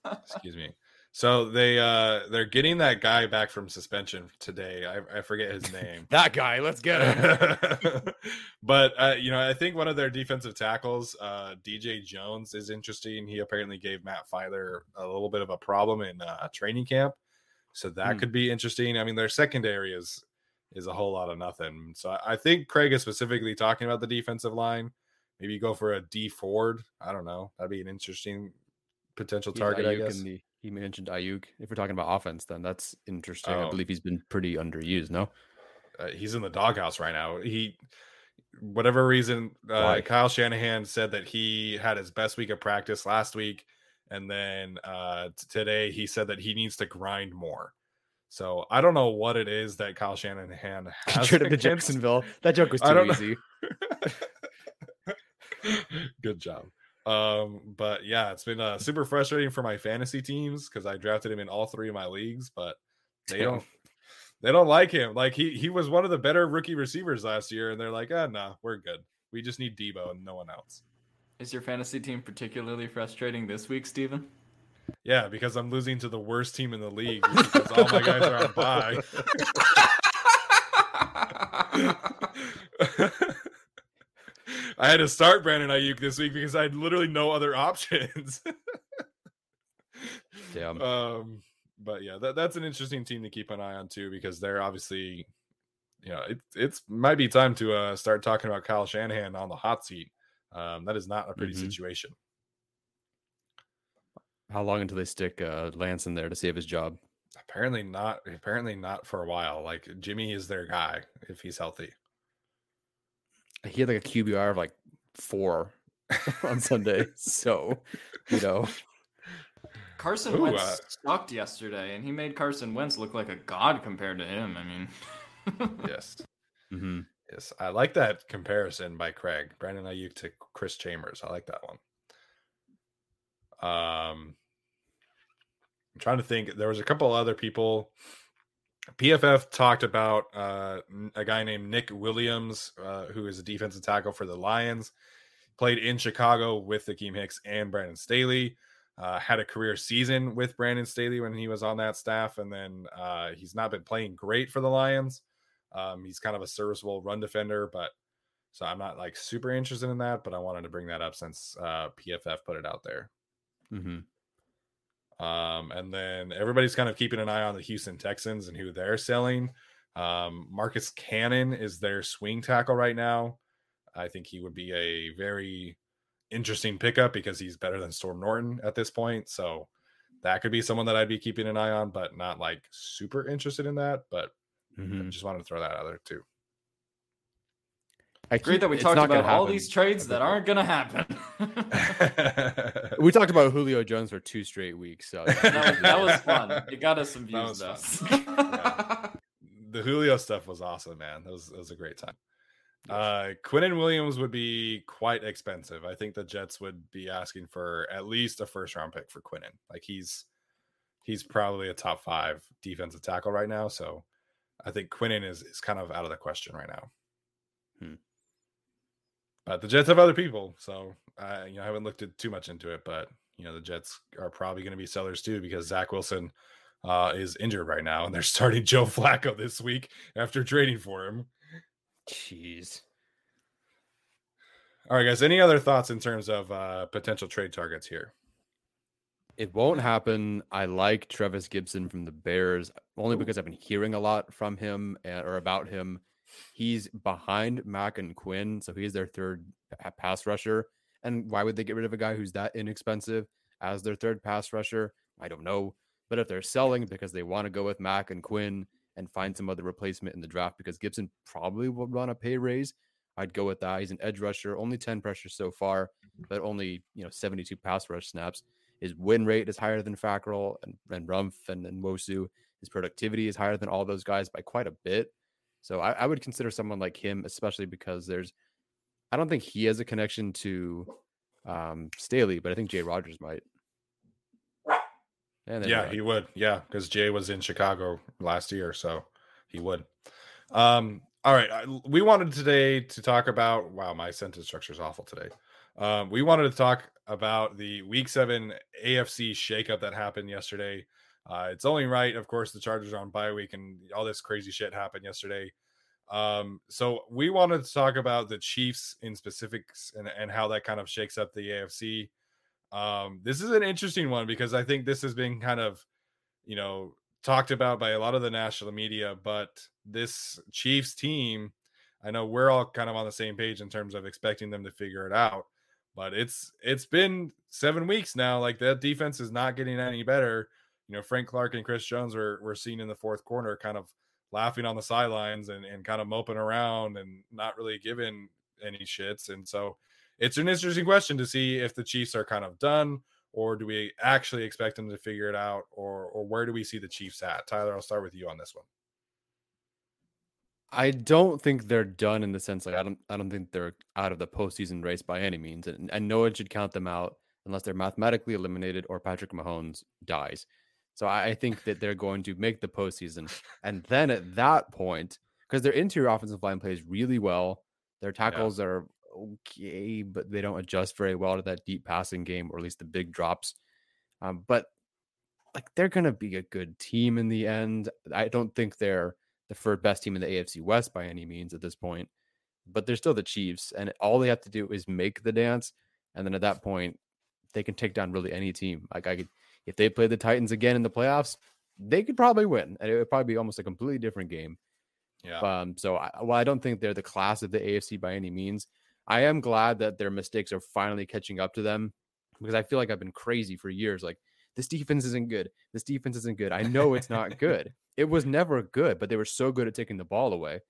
Excuse me. So they uh they're getting that guy back from suspension today. I, I forget his name. That guy. Let's get him. but uh, you know, I think one of their defensive tackles, uh, DJ Jones, is interesting. He apparently gave Matt Feiler a little bit of a problem in uh, training camp, so that Hmm. could be interesting. I mean, their secondary is is a whole lot of nothing. So I, I think Craig is specifically talking about the defensive line. Maybe go for a Dee Ford. I don't know. That'd be an interesting potential target. I guess. the- he mentioned Aiyuk. If we're talking about offense, then that's interesting. I Oh. believe he's been pretty underused. No. uh, he's in the doghouse right now. He, whatever reason, uh, Kyle Shanahan said that he had his best week of practice last week, and then uh, t- today he said that he needs to grind more. So I don't know what it is that Kyle Shanahan [laughs] has. To against- Jacksonville. [laughs] That joke was too easy. [laughs] Good job. Um, but yeah, it's been uh, super frustrating for my fantasy teams because I drafted him in all three of my leagues, but they don't they don't like him. Like he he was one of the better rookie receivers last year, and they're like, ah, nah, we're good. We just need Deebo and no one else. Is your fantasy team particularly frustrating this week, Steven? Yeah, because I'm losing to the worst team in the league because all my guys are on bye. [laughs] I had to start Brandon Aiyuk this week because I had literally no other options. [laughs] Damn. um, but yeah, that, that's an interesting team to keep an eye on too because they're obviously, you know, it it's might be time to uh, start talking about Kyle Shanahan on the hot seat. Um, that is not a pretty Mhm. situation. How long until they stick uh, Lance in there to save his job? Apparently not. Apparently not for a while. Like Jimmy is their guy if he's healthy. He had like a QBR of like four [laughs] on Sunday. So, you know, Carson Ooh, Wentz uh, sucked yesterday, and he made Carson Wentz look like a god compared to him. I mean, Yes. [laughs] mhm. Yes. I like that comparison by Craig. Brandon Aiyuk to Chris Chambers. I like that one. Um I'm trying to think. There was a couple other people. PFF talked about uh, a guy named Nick Williams, uh, who is a defensive tackle for the Lions. Played in Chicago with Akiem Hicks and Brandon Staley. Uh, had a career season with Brandon Staley when he was on that staff, and then uh, he's not been playing great for the Lions. Um, he's kind of a serviceable run defender, but so I'm not like super interested in that. But I wanted to bring that up since uh, PFF put it out there. Mhm. Um, and then everybody's kind of keeping an eye on the Houston Texans and who they're selling. Um, Marcus Cannon is their swing tackle right now. I think he would be a very interesting pickup because he's better than Storm Norton at this point. So that could be someone that I'd be keeping an eye on, but not like super interested in that. But I Mhm. just wanted to throw that out there too. I great keep- that we talked about all these trades that aren't gonna happen. [laughs] We talked about Julio Jones for two straight weeks. So [laughs] that, was, that was fun. It got us some That views, though. [laughs] Yeah. the Julio stuff was awesome, man. That was that was a great time. Uh Quinnen Williams would be quite expensive. I think the Jets would be asking for at least a first round pick for Quinnen. Like he's he's probably a top five defensive tackle right now. So I think Quinnen is is kind of out of the question right now. Hmm. But the Jets have other people, so I you know I haven't looked at too much into it, but you know the Jets are probably going to be sellers too because Zach Wilson uh, is injured right now, and they're [laughs] starting Joe Flacco this week after trading for him. Jeez. All right, guys. Any other thoughts in terms of uh, potential trade targets here? It won't happen. I like Trevis Gipson from the Bears only because I've been hearing a lot from him uh, or about him. He's behind Mack and Quinn, so he's their third pass rusher. And why would they get rid of a guy who's that inexpensive? as their third pass rusher. I don't know. But if they're selling because they want to go with Mack and Quinn and find some other replacement in the draft because Gibson probably will run a pay raise, I'd go with that. He's an edge rusher, only 10 pressures so far, but only, you know, 72 pass rush snaps. His win rate is higher than Fackrell and, and Rumph and, and Nwosu. His productivity is higher than all those guys by quite a bit. So I, I would consider someone like him, especially because there's, I don't think he has a connection to um, Staley, but I think Jay Rodgers might. yeah, he would. Yeah, because Jay was in Chicago last year, so he would. Um, all right, we wanted today to talk about. Wow, my sentence structure is awful today. Um, we wanted to talk about the Week Seven AFC shakeup that happened yesterday. Uh, it's only right, of course, the Chargers are on bye week, and all this crazy shit happened yesterday. Um, so we wanted to talk about the Chiefs in specifics and, and how that kind of shakes up the AFC. Um, this is an interesting one because I think this has been kind of, you know, talked about by a lot of the national media, but this Chiefs team, I know we're all kind of on the same page in terms of expecting them to figure it out. But it's it's been seven weeks now. Like that defense is not getting any better. You know, Frank Clark and Chris Jones were were seen in the fourth quarter, kind of laughing on the sidelines and, and kind of moping around and not really giving any shits. And so it's an interesting question to see if the Chiefs are kind of done or do we actually expect them to figure it out or or where do we see the Chiefs at? Tyler, I'll start with you on this one. I don't think they're done in the sense like I don't I don't think they're out of the postseason race by any means, and, and no one should count them out unless they're mathematically eliminated or Patrick Mahomes dies. So I, I think that they're going to make the postseason, and then at that point, because their interior offensive line plays really well, their tackles yeah. are okay, but they don't adjust very well to that deep passing game, or at least the big drops. Um, but like they're going to be a good team in the end. I don't think they're the third best team in the AFC West by any means at this point, but they're still the Chiefs, and all they have to do is make the dance, and then at that point, they can take down really any team. Like I could, if they play the Titans again in the playoffs, they could probably win, and it would probably be almost a completely different game. Yeah. Um. So, I, well, I don't think they're the class of the AFC by any means. I am glad that their mistakes are finally catching up to them because I feel like I've been crazy for years. Like this defense isn't good. This defense isn't good. I know it's not good. [laughs] It was never good, but they were so good at taking the ball away.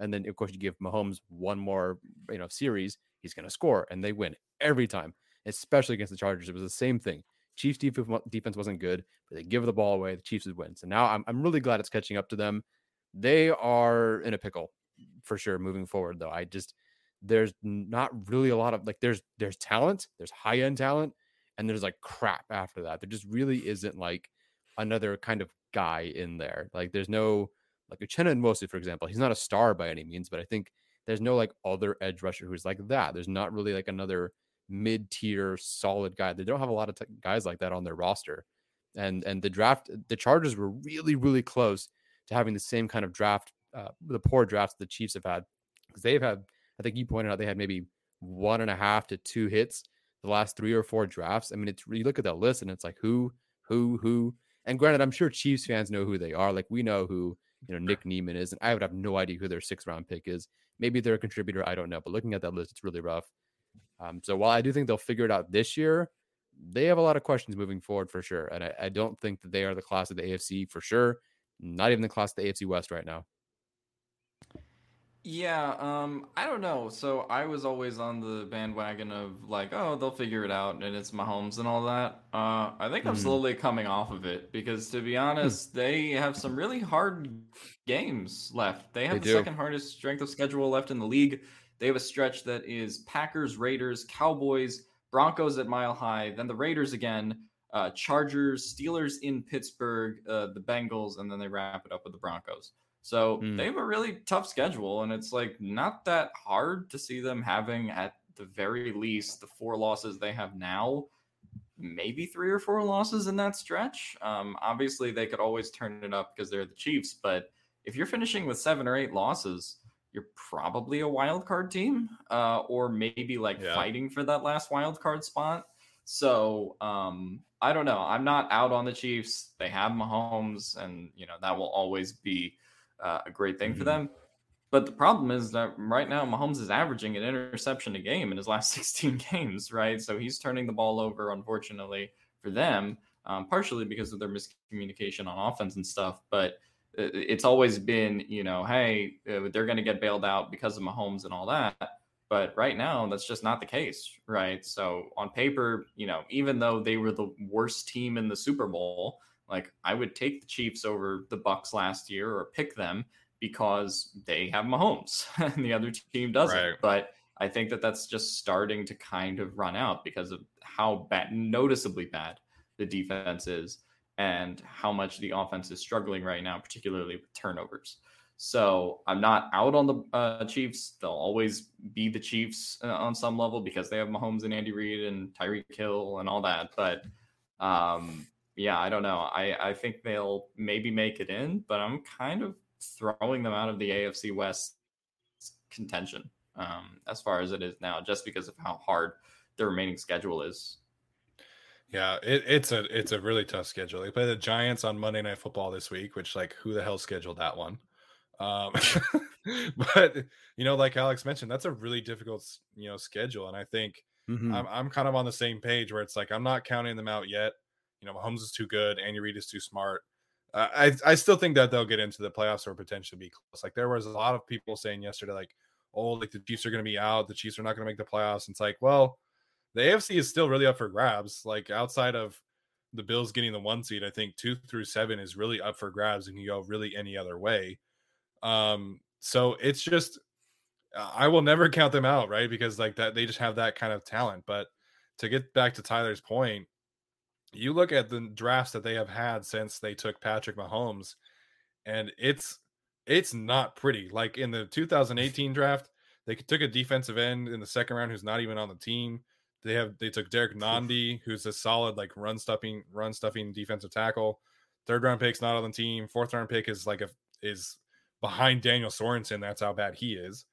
And then of course you give Mahomes one more, you know, series, he's going to score and they win every time, especially against the Chargers. It was the same thing. Chiefs defense wasn't good, but they give the ball away, the Chiefs would win. So now I'm I'm really glad it's catching up to them. They are in a pickle for sure moving forward though. I just there's not really a lot of like there's there's talent, there's high end talent, and there's like crap after that. There just really isn't like another kind of guy in there. Like there's no like Uchenna Nwosu, for example. He's not a star by any means, but I think there's no like other edge rusher who's like that. There's not really like another mid tier solid guy. They don't have a lot of t- guys like that on their roster. And and the draft, the Chargers were really really close to having the same kind of draft, uh, the poor drafts the Chiefs have had because they've had I think you pointed out they had maybe one and a half to two hits the last three or four drafts. I mean, it's you look at that list and it's like who, who, who. And granted, I'm sure Chiefs fans know who they are. Like we know who you know Nick Niemann is, and I would have no idea who their sixth round pick is. Maybe they're a contributor. I don't know. But looking at that list, it's really rough. Um, so while I do think they'll figure it out this year, they have a lot of questions moving forward for sure. And I, I don't think that they are the class of the AFC for sure. Not even the class of the AFC West right now. Yeah, um, I don't know. So I was always on the bandwagon of like, oh, they'll figure it out, and it's Mahomes and all that. Uh, I think I'm mm. slowly coming off of it because, to be hmm. honest, they have some really hard games left. They have they the do. second hardest strength of schedule left in the league. They have a stretch that is Packers, Raiders, Cowboys, Broncos at Mile High, then the Raiders again, uh, Chargers, Steelers in Pittsburgh, uh, the Bengals, and then they wrap it up with the Broncos. So mm. they have a really tough schedule, and it's like not that hard to see them having at the very least the four losses they have now, maybe three or four losses in that stretch. Um, obviously, they could always turn it up because they're the Chiefs, but if you're finishing with seven or eight losses, you're probably a wild card team, uh, or maybe like yeah. fighting for that last wild card spot. So um, I don't know. I'm not out on the Chiefs. They have Mahomes, and you know that will always be uh, a great thing mm-hmm. for them. But the problem is that right now Mahomes is averaging an interception a game in his last [laughs] 16 games, right? So he's turning the ball over, unfortunately, for them, um, partially because of their miscommunication on offense and stuff. But it's always been, you know, hey, uh, they're going to get bailed out because of Mahomes and all that. But right now, that's just not the case, right? So on paper, you know, even though they were the worst team in the Super Bowl, like I would take the Chiefs over the Bucks last year or pick them because they have Mahomes [laughs] and the other team doesn't. Right. But I think that that's just starting to kind of run out because of how bad, noticeably bad the defense is and how much the offense is struggling right now, particularly with turnovers. So I'm not out on the uh, Chiefs. They'll always be the Chiefs uh, on some level because they have Mahomes and Andy Reid and Tyreek Hill and all that. But um, yeah, I don't know. I, I think they'll maybe make it in, but I'm kind of throwing them out of the AFC West contention um, as far as it is now, just because of how hard the remaining schedule is. Yeah, it, it's a it's a really tough schedule. They play the Giants on Monday Night Football this week, which like who the hell scheduled that one? Um, [laughs] but you know, like Alex mentioned, that's a really difficult you know schedule, and I think mm-hmm. I'm I'm kind of on the same page where it's like I'm not counting them out yet. You know, Mahomes is too good, Andy Reid is too smart. Uh, I I still think that they'll get into the playoffs or potentially be close. Like there was a lot of people saying yesterday, like, oh, like the Chiefs are going to be out, the Chiefs are not going to make the playoffs. And it's like, well, the AFC is still really up for grabs. Like outside of the Bills getting the one seed, I think two through seven is really up for grabs and can go really any other way. Um, so it's just I will never [laughs] count them out, right? Because like that they just have that kind of talent. But to get back to Tyler's point, you look at the drafts that they have had since they took Patrick Mahomes, and it's it's not pretty. Like in the [laughs] 2018 draft, they took a defensive end in the second round who's not even on the team. They have they took Derek [laughs] Nandi, who's a solid like run stuffing run stuffing defensive tackle. Third round pick's not on the team. Fourth round pick is like a is behind Daniel Sorensen. That's how bad he is.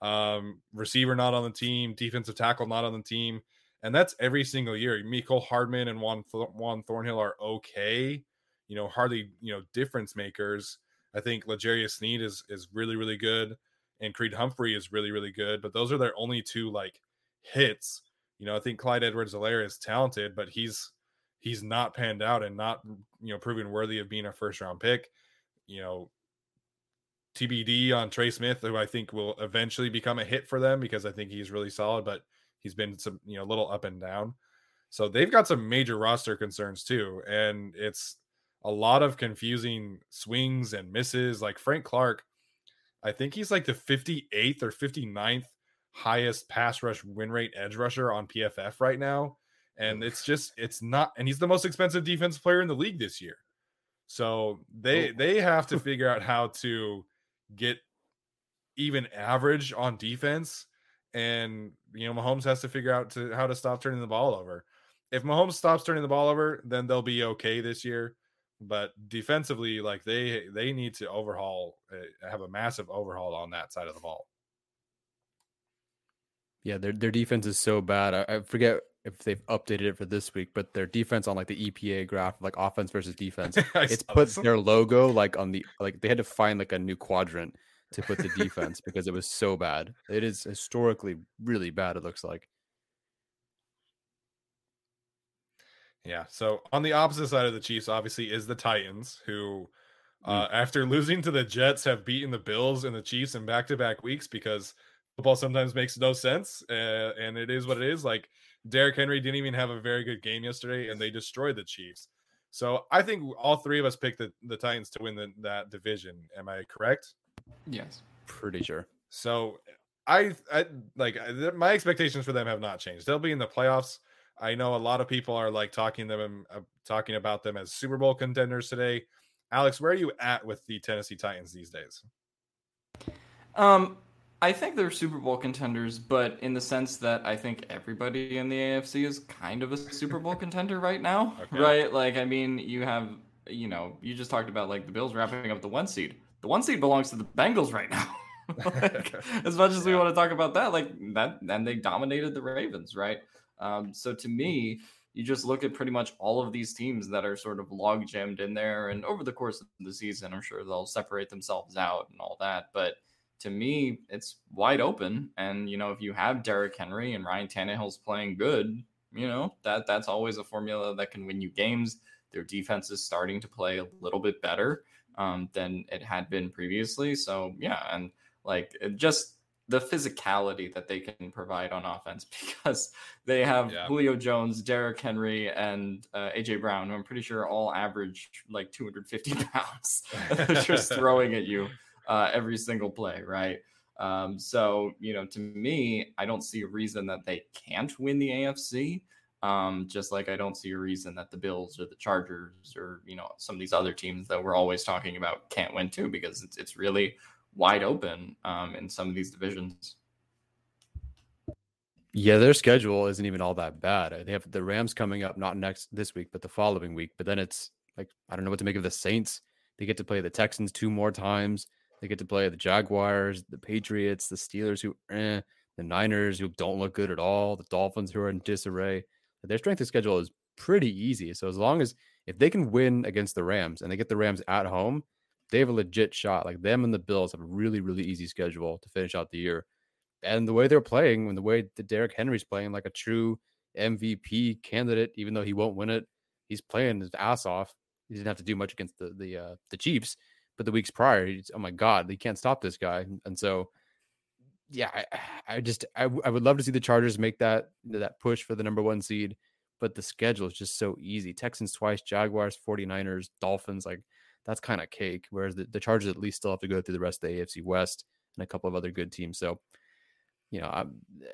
Um, receiver not on the team, defensive tackle not on the team, and that's every single year. Mecole Hardman and Juan Juan Thornhill are okay, you know, hardly you know difference makers. I think L'Jarius Sneed is is really really good, and Creed Humphrey is really really good. But those are their only two like hits. You know, I think Clyde Edwards-Helaire is talented, but he's he's not panned out and not you know proven worthy of being a first round pick. You know, TBD on Trey Smith, who I think will eventually become a hit for them because I think he's really solid, but he's been some, you know, a little up and down. So they've got some major roster concerns too. And it's a lot of confusing swings and misses. Like Frank Clark, I think he's like the 58th or 59th highest pass rush win rate edge rusher on PFF right now. And it's just, it's not, and he's the most expensive defense player in the league this year. So they, they have to [laughs] figure out how to, get even average on defense. And you know, Mahomes has to figure out to how to stop turning the ball over. If Mahomes stops turning the ball over, then they'll be okay this year. But defensively, like they they need to overhaul, uh, have a massive overhaul on that side of the ball. Yeah, their their defense is so bad. I, I forget if they've updated it for this week, but their defense on like the EPA graph, like offense versus defense, [laughs] it's put their logo like on the like they had to find like a new quadrant to put the defense because it was so bad. It is historically really bad. It looks like. Yeah. So on the opposite side of the Chiefs, obviously, is the Titans, who, uh, mm. after losing to the Jets, have beaten the Bills and the Chiefs in back-to-back weeks because football sometimes makes no sense, uh, and it is what it is. Like Derrick Henry didn't even have a very good game yesterday, and they destroyed the Chiefs. So I think all three of us picked the, the Titans to win the, that division. Am I correct? Yes, pretty sure. So I, I like my expectations for them have not changed. They'll be in the playoffs. I know a lot of people are like talking them uh, talking about them as Super Bowl contenders today. Alex, where are you at with the Tennessee Titans these days? Um, I think they're Super Bowl contenders, but in the sense that I think everybody in the AFC is kind of a Super Bowl contender right now, [laughs] okay. right? Like, I mean, you have, you know, you just talked about like the Bills wrapping up the one seed. The one seed belongs to the Bengals right now. [laughs] like, [laughs] as much as we want to talk about that, like that, and they dominated the Ravens, right? Um, so to me, you just look at pretty much all of these teams that are sort of log jammed in there, and over the course of the season, I'm sure they'll separate themselves out and all that, but to me, it's wide open. And, you know, if you have Derrick Henry and Ryan Tannehill's playing good, You know that that's always a formula that can win you games. Their defense is starting to play a little bit better um, than it had been previously. So yeah, and like just the physicality that they can provide on offense [laughs] because they have yeah. Julio Jones, Derrick Henry, and uh, AJ Brown, who I'm pretty sure all average like 250 [laughs] pounds, [laughs] just throwing at you uh, every single play, right? Um, so you know, to me, I don't see a reason that they can't win the AFC. Um, just like I don't see a reason that the Bills or the Chargers or you know some of these other teams that we're always talking about can't win too, because it's it's really wide open um, in some of these divisions. Yeah, their schedule isn't even all that bad. They have the Rams coming up not next this week, but the following week. But then it's like I don't know what to make of the Saints. They get to play the Texans two more times. They get to play the Jaguars, the Patriots, the Steelers, who eh, the Niners, who don't look good at all, the Dolphins, who are in disarray. Their strength of schedule is pretty easy. So as long as if they can win against the Rams and they get the Rams at home, they have a legit shot. Like them and the Bills have a really, really easy schedule to finish out the year. And the way they're playing, and the way that Derrick Henry's playing like a true MVP candidate, even though he won't win it, he's playing his ass off. He didn't have to do much against the the uh, the Chiefs, but the weeks prior, he's, oh my god, they can't stop this guy. And so, yeah, I, [sighs] I just I, I would love to see the Chargers make that that push for the number one seed, but the schedule is just so easy. Texans twice, Jaguars, 49ers, Dolphins, like that's kind of cake. Whereas the, the Chargers at least still have to go through the rest of the AFC West and a couple of other good teams. So, you know, I,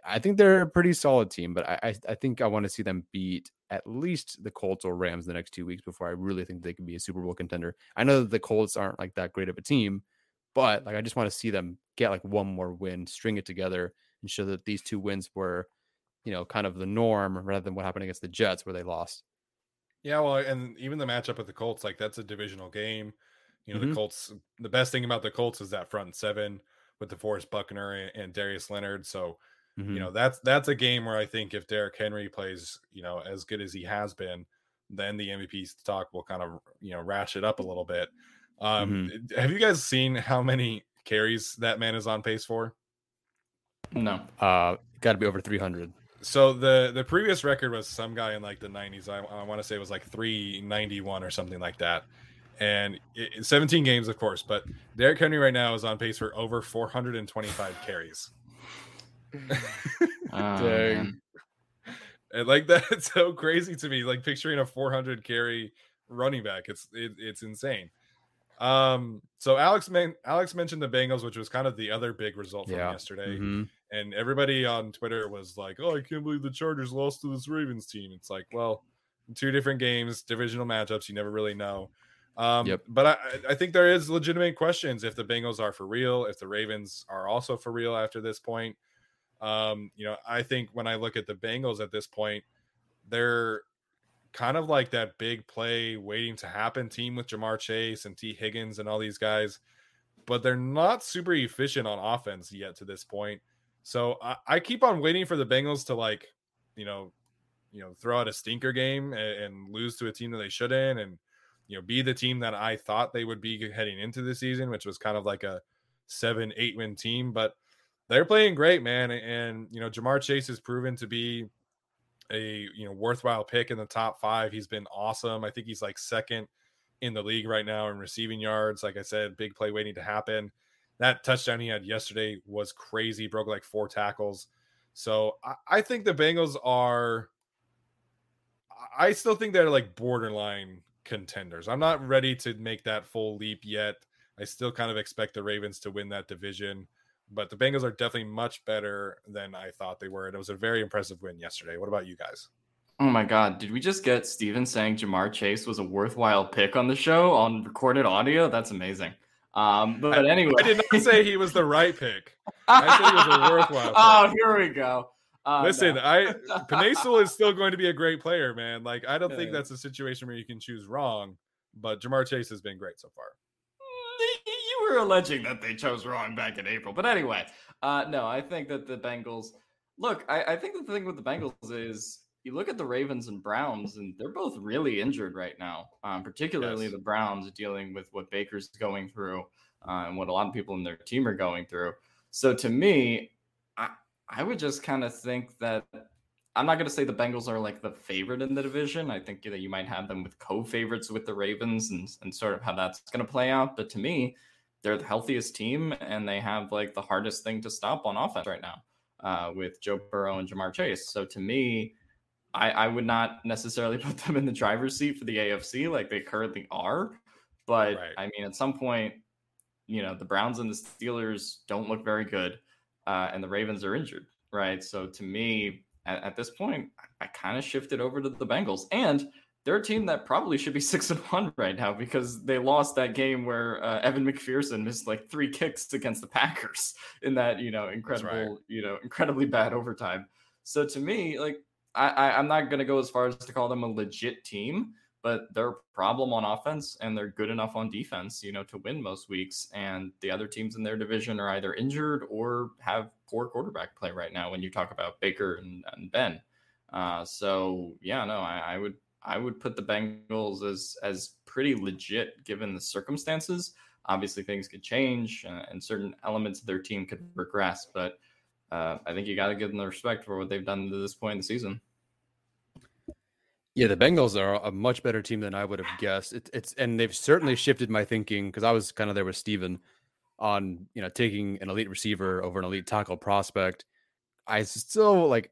I think they're a pretty solid team, but I, I think I want to see them beat at least the Colts or Rams the next two weeks before I really think they can be a Super Bowl contender. I know that the Colts aren't like that great of a team, but like I just want to see them get like one more win, string it together, and show that these two wins were, you know, kind of the norm rather than what happened against the Jets where they lost. Yeah, well, and even the matchup with the Colts, like that's a divisional game. You know, mm-hmm. the Colts. The best thing about the Colts is that front seven with DeForest Buckner and Darius Leonard. So, mm-hmm. you know, that's that's a game where I think if Derrick Henry plays, you know, as good as he has been, then the MVP talk will kind of you know ratchet up a little bit. Um, mm-hmm. Have you guys seen how many carries that man is on pace for? No, uh, got to be over three hundred. So the the previous record was some guy in like the 90s i, I want to say it was like 391 or something like that. And it, 17 games of course but Derrick Henry right now is on pace for over 425 carries. [laughs] Oh, [laughs] Dang. and like [laughs] that's so crazy to me like picturing a 400 carry running back. It's it, it's insane um so alex man alex mentioned the bengals which was kind of the other big result from yeah. yesterday mm-hmm and everybody on Twitter was like, "Oh, I can't believe the Chargers lost to this Ravens team." It's like, well, two different games, divisional matchups, you never really know. Um, yep. But I, I think there is legitimate questions if the Bengals are for real, if the Ravens are also for real after this point. Um, you know, I think when I look at the Bengals at this point, they're kind of like that big play waiting to happen team with Ja'Marr Chase and Tee Higgins and all these guys, but they're not super efficient on offense yet to this point. So I, I, keep on waiting for the Bengals to like, you know, you know, throw out a stinker game and, and, lose to a team that they shouldn't, and you know, be the team that I thought they would be heading into the season, which was kind of like a seven, eight win team. But they're playing great, man. And you know, Ja'Marr Chase has proven to be a you know worthwhile pick in the top five. He's been awesome. I think he's like second in the league right now in receiving yards. Like I said, big play waiting to happen that touchdown he had yesterday was crazy, broke like four tackles. So I, I think the Bengals are. I still think they're like borderline contenders. I'm not ready to make that full leap yet. I still kind of expect the Ravens to win that division, but the Bengals are definitely much better than I thought they were. And it was a very impressive win yesterday. What about you guys? Oh my God. Did we just get Steven saying Ja'Marr Chase was a worthwhile pick on the show on recorded audio? That's amazing. Um, but anyway, I did not [laughs] say he was the right pick. I said he was a worthwhile. [laughs] Pick. Oh, here we go. Uh, Listen, no. I [laughs] Penei is still going to be a great player, man. Like I don't yeah. think that's a situation where you can choose wrong. But Ja'Marr Chase has been great so far. You were alleging that they chose wrong back in April, but anyway, uh, no, I think that the Bengals. Look, I, I think the thing with the Bengals is you look at the Ravens and Browns, and they're both really injured right now. Um, particularly yes. the Browns dealing with what Baker's going through uh, and what a lot of people in their team are going through. So to me, I I would just kind of think that I'm not going to say the Bengals are like the favorite in the division. I think that you might have them with co-favorites with the Ravens and and sort of how that's going to play out. But to me, they're the healthiest team and they have like the hardest thing to stop on offense right now uh, with Joe Burrow and Ja'Marr Chase. So to me, I, I would not necessarily [laughs] put them in the driver's seat for the AFC like they currently are. But right. I mean, at some point, you know, the Browns and the Steelers don't look very good, uh, and the Ravens are injured, right? So to me, at, at this point, I, I kind of shifted over to the Bengals. And they're a team that probably should be [laughs] six and one right now because they lost that game where uh, Evan McPherson missed like three kicks against the Packers [laughs] in that you know incredible right. you know incredibly bad overtime. So to me, like I, I I'm not gonna go as far as to call them a legit team, but they're a problem on offense and they're good enough on defense, you know, to win most weeks. And the other teams in their division are either injured or have poor quarterback play right now. When you talk about Baker and, and Ben. Uh, so yeah, no, I, I would I would put the Bengals as as pretty legit given the circumstances. Obviously, things could change uh, and certain elements of their team could regress, but uh, I think you got to give them the respect for what they've done to this point in the season. Yeah, the Bengals are a much better team than I would have guessed. It, it's and they've certainly shifted my thinking because I was kind of there with Steven on you know taking an elite receiver over an elite tackle prospect. I still like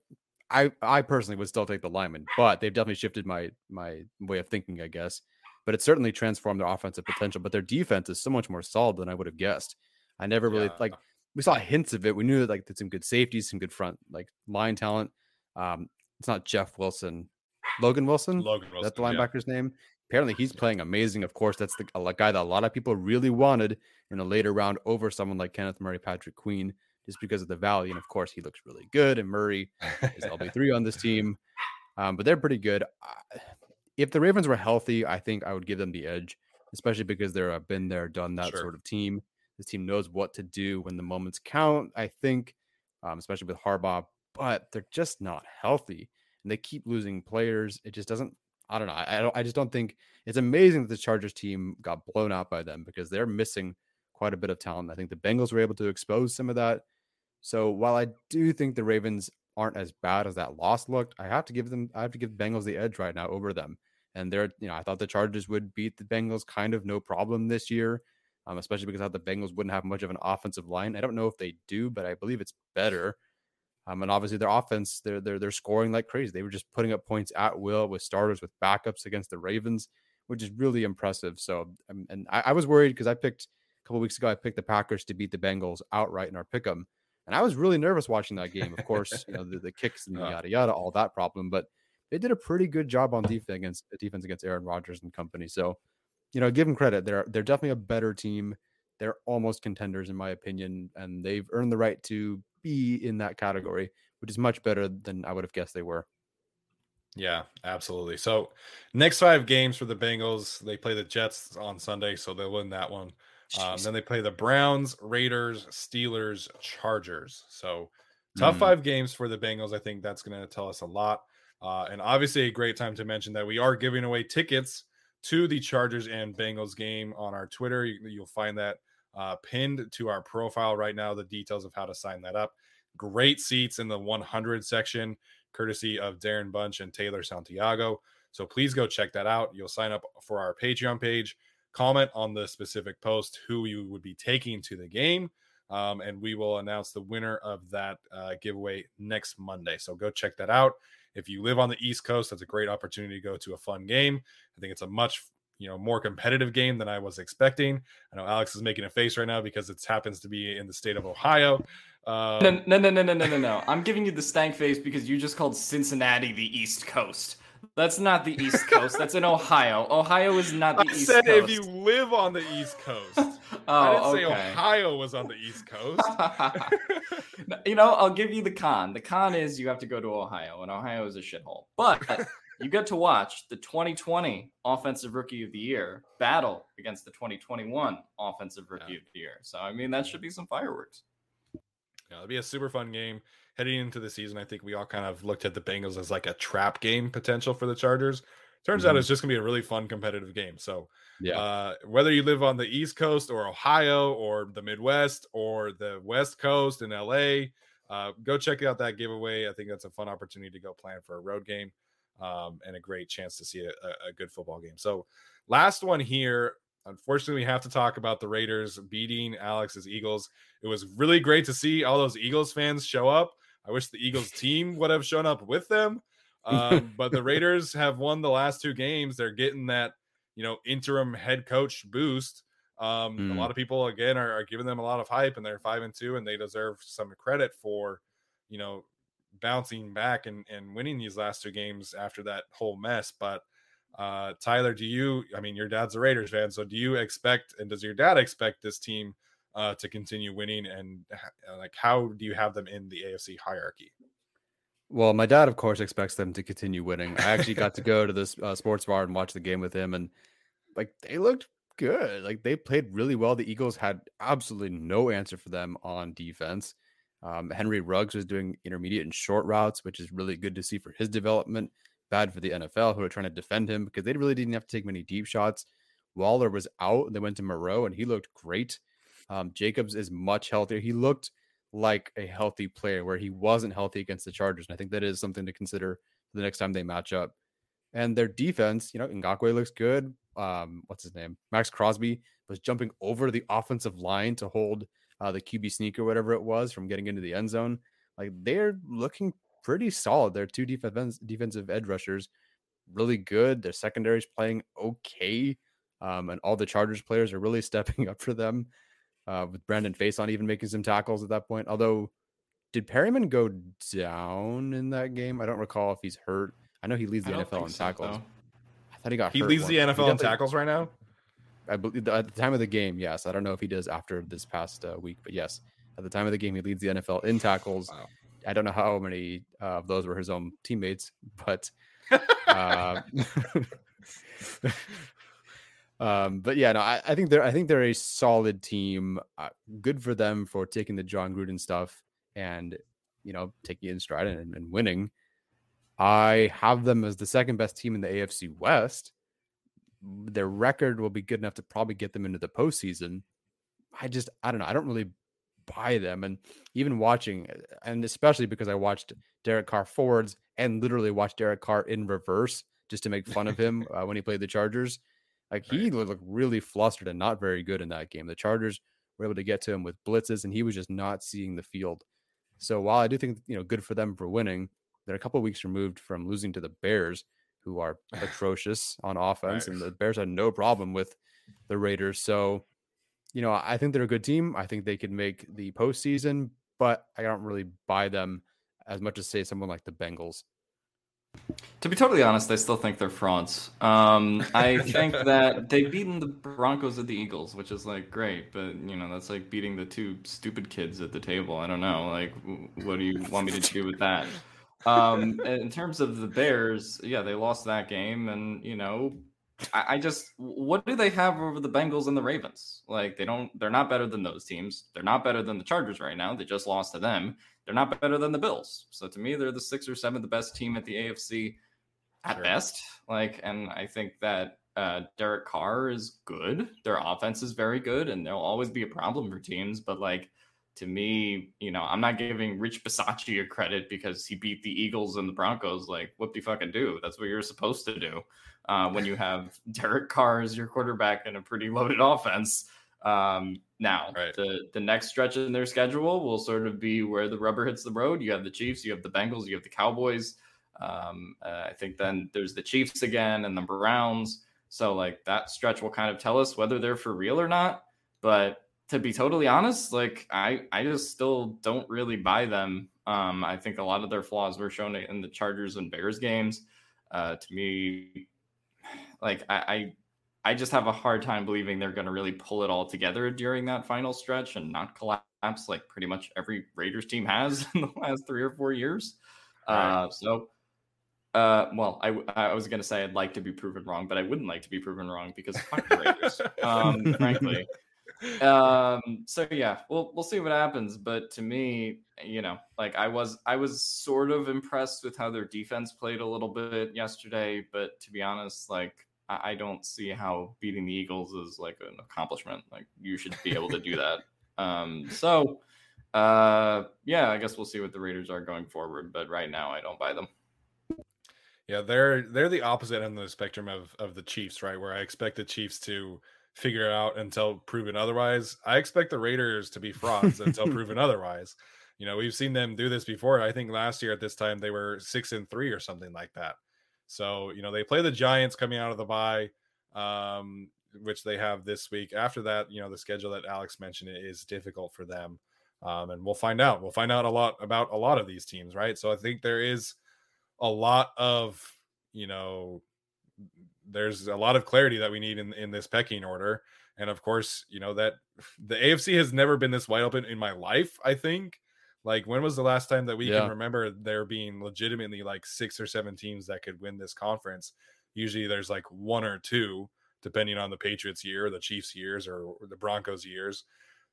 I I personally would still take the lineman, but they've definitely shifted my my way of thinking, I guess. But it certainly transformed their offensive potential. But their defense is so much more solid than I would have guessed. I never really yeah. like we saw hints of it. We knew that like there's some good safeties, some good front like line talent. Um, it's not Jeff Wilson, Logan Wilson. Logan Wilson. That's the linebacker's yeah. name. Apparently, he's playing amazing. Of course, that's the a guy that a lot of people really wanted in a later round over someone like Kenneth Murray, Patrick Queen just because of the value. And of course, he looks really good. And Murray is LB3 on this [laughs] team, um, but they're pretty good. If the Ravens were healthy, I think I would give them the edge, especially because they're a been there, done that sure. sort of team. This team knows what to do when the moments count, I think, um, especially with Harbaugh, but they're just not healthy and they keep losing players. It just doesn't. I don't know. I, I don't. I just don't think it's amazing that the Chargers team got blown out by them because they're missing quite a bit of talent. I think the Bengals were able to expose some of that. So while I do think the Ravens aren't as bad as that loss looked, I have to give them I have to give Bengals the edge right now over them. And they're, you know, I thought the Chargers would beat the Bengals kind of no problem this year, um, especially because I thought the Bengals wouldn't have much of an offensive line. I don't know if they do, but I believe it's better. Um, and obviously their offense, they're they're they're scoring like crazy. They were just putting up points at will with starters with backups against the Ravens, which is really impressive. So, um, and I, I was worried because I picked a couple weeks ago, I picked the Packers to beat the Bengals outright in our pick 'em. And I was really nervous watching that game. Of course, you know, the, the kicks and [laughs] uh-huh. yada yada, all that problem. But they did a pretty good job on defense against uh, defense against Aaron Rodgers and company. So, you know, give them credit. They're they're definitely a better team. They're almost contenders in my opinion, and they've earned the right to be in that category, which is much better than I would have guessed they were. Yeah, absolutely. So, next five games for the Bengals, they play the Jets on Sunday, so they'll win that one. Um, then they play the Browns, Raiders, Steelers, Chargers. So tough mm. five games for the Bengals. I think that's going to tell us a lot. Uh, and obviously, a great time to mention that we are giving away tickets to the Chargers and Bengals game on our Twitter. You, will find that uh, pinned to our profile right now. The details of how to sign that up. Great seats in the 100 section, courtesy of Darren Bunch and Taylor Santiago. So please go check that out. You'll sign up for our Patreon page comment on the specific post who you would be taking to the game. Um, and we will announce the winner of that uh, giveaway next Monday. So go check that out. If you live on the East Coast, that's a great opportunity to go to a fun game. I think it's a much you know more competitive game than I was expecting. I know Alex is making a face right now because it happens to be in the state of Ohio. Um, no, no, no, no, no, no, no. I'm giving you the stank face because you just called Cincinnati the East Coast. That's not the East Coast. That's in Ohio. Ohio is not the east coast. I East said Coast. if you live on the East Coast. oh, [laughs] I didn't oh, okay. say Ohio was on the East Coast. [laughs] [laughs] you know, I'll give you the con. The con is you have to go to Ohio, and Ohio is a shithole. But you get to watch the 2020 Offensive Rookie of the Year battle against the 2021 Offensive Rookie yeah. of the Year. So, I mean, that should be some fireworks. Yeah, it'll be a super fun game heading into the season, I think we all kind of looked at the Bengals as like a trap game potential for the Chargers. Turns mm-hmm. out it's just gonna be a really fun competitive game. So yeah, uh, whether you live on the East Coast or Ohio or the Midwest or the West Coast in LA, uh, go check out that giveaway. I think that's a fun opportunity to go plan for a road game um, and a great chance to see a, a, good football game. So, last one here. Unfortunately, we have to talk about the Raiders beating Alex's Eagles. It was really great to see all those Eagles fans show up. I wish the Eagles team would have shown up with them. Um, but the [laughs] Raiders have won the last two games. They're getting that, you know, interim head coach boost. Um, mm. A lot of people again are, are, giving them a lot of hype, and they're five and two, and they deserve some credit for, you know, bouncing back and, and winning these last two games after that whole mess. But uh, Tyler, do you? I mean, your dad's a Raiders fan, so do you expect, and does your dad expect this team uh, to continue winning? And like, how do you have them in the AFC hierarchy? Well, my dad, of course, expects them to continue winning. I actually got to go to this uh, sports bar and watch the game with him, and like they looked good. Like they played really well. The Eagles had absolutely no answer for them on defense. Um, Henry Ruggs was doing intermediate and short routes, which is really good to see for his development. Bad for the NFL, who are trying to defend him because they really didn't have to take many deep shots. Waller was out. They went to Moreau, and he looked great. Um, Jacobs is much healthier. He looked like a healthy player where he wasn't healthy against the Chargers. And I think that is something to consider the next time they match up. And their defense, you know, Ngakoue looks good. Um, what's his name? Maxx Crosby was jumping over the offensive line to hold uh, the QB sneak or whatever it was from getting into the end zone. Like they're looking pretty solid. They're two defense defensive edge rushers, really good. Their secondary is playing okay. Um, and all the Chargers players are really [laughs] stepping up for them uh, with Brandon Facyson even making some tackles at that point. Although, did Perryman go down in that game? I don't recall if he's hurt. I know he leads the NFL in so, tackles. Though. I thought he got. He leads the NFL in tackles right now. I believe at the time of the game, yes. I don't know if he does after this past uh, week, but yes, at the time of the game, he leads the NFL in tackles. Wow. I don't know how many uh, of those were his own teammates, but [laughs] uh, [laughs] Um, but yeah, no, I, I, think they're I think they're a solid team. Uh, good for them for taking the Jon Gruden stuff and you know taking it in stride and, and winning. I have them as the second best team in the AFC West. Their record will be good enough to probably get them into the postseason. I just I don't know. I don't really buy them. And even watching, and especially because I watched Derek Carr forwards and literally watched Derek Carr in reverse just to make fun of him [laughs] uh, when he played the Chargers. Like he right. looked really flustered and not very good in that game. The Chargers were able to get to him with blitzes, and he was just not seeing the field. So while I do think you know good for them for winning, they're a couple of weeks removed from losing to the Bears, who are [laughs] atrocious on offense, right. and the Bears had no problem with the Raiders. So you know I think they're a good team. I think they could make the postseason, but I don't really buy them as much as say someone like the Bengals. To be totally honest, I still think they're frauds. Um, I think [laughs] that they've beaten the Broncos and the Eagles, which is like great, but you know that's like beating the two stupid kids at the table. I don't know, like what do you want me to do with that? Um, in terms of the Bears, yeah, they lost that game, and you know, I, I just what do they have over the Bengals and the Ravens? Like they don't, they're not better than those teams. They're not better than the Chargers right now. They just lost to them they're not better than the Bills. So to me, they're the sixth or seventh best team at the AFC at sure. best. Like, and I think that uh, Derek Carr is good. Their offense is very good, and there'll always be a problem for teams. But like to me, you know, I'm not giving Rich Bisaccia a credit because he beat the Eagles and the Broncos. Like, what do you fucking do? That's what you're supposed to do uh, when you have [laughs] Derek Carr as your quarterback and a pretty loaded offense. Um, now, right. the the next stretch in their schedule will sort of be where the rubber hits the road. You have the Chiefs, you have the Bengals, you have the Cowboys. Um, uh, I think then there's the Chiefs again and the Browns. So like that stretch will kind of tell us whether they're for real or not. But to be totally honest, like I I just still don't really buy them. Um, I think a lot of their flaws were shown in the Chargers and Bears games. Uh, to me, like I, I I just have a hard time believing they're going to really pull it all together during that final stretch and not collapse like pretty much every Raiders team has [laughs] in the last three or four years. Right. Uh, so, uh, well, I, I was going to say I'd like to be proven wrong, but I wouldn't like to be proven wrong because fuck the Raiders, [laughs] um, frankly. Um, so yeah, we'll we'll see what happens. But to me, you know, like I was I was sort of impressed with how their defense played a little bit yesterday. But to be honest, like I don't see how beating the Eagles is like an accomplishment. Like you should be able to do that. [laughs] Um, so Uh, yeah, I guess we'll see what the Raiders are going forward, but right now I don't buy them. Yeah, they're they're the opposite end of the spectrum of of the Chiefs, right? Where I expect the Chiefs to figure it out until proven otherwise. I expect the Raiders to be frauds until [laughs] proven otherwise. You know, we've seen them do this before. I think last year at this time they were six and three or something like that. So, you know, they play the Giants coming out of the bye, um, which they have this week. After that, you know, the schedule that Alex mentioned is difficult for them. Um, and we'll find out. We'll find out a lot about a lot of these teams, right? So I think there is a lot of, you know, there's a lot of clarity that we need in in this pecking order. And of course, you know that [sighs] the AFC has never been this wide open in my life. I think. Like, when was the last time that we yeah. can remember there being legitimately like six or seven teams that could win this conference? Usually, there's like one or two, depending on the Patriots year, the Chiefs years, or, or the Broncos years.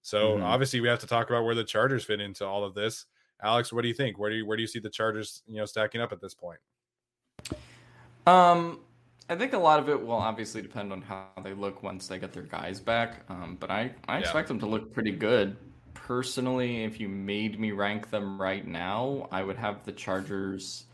So mm-hmm. obviously, we have to talk about where the Chargers fit into all of this. Alex, what do you think? Where do you where do you see the Chargers, you know, stacking up at this point? Um, I think a lot of it will obviously depend on how they look once they get their guys back. Um, but I, I yeah. expect them to look pretty good. Personally, if you made me rank them right now, I would have the Chargers.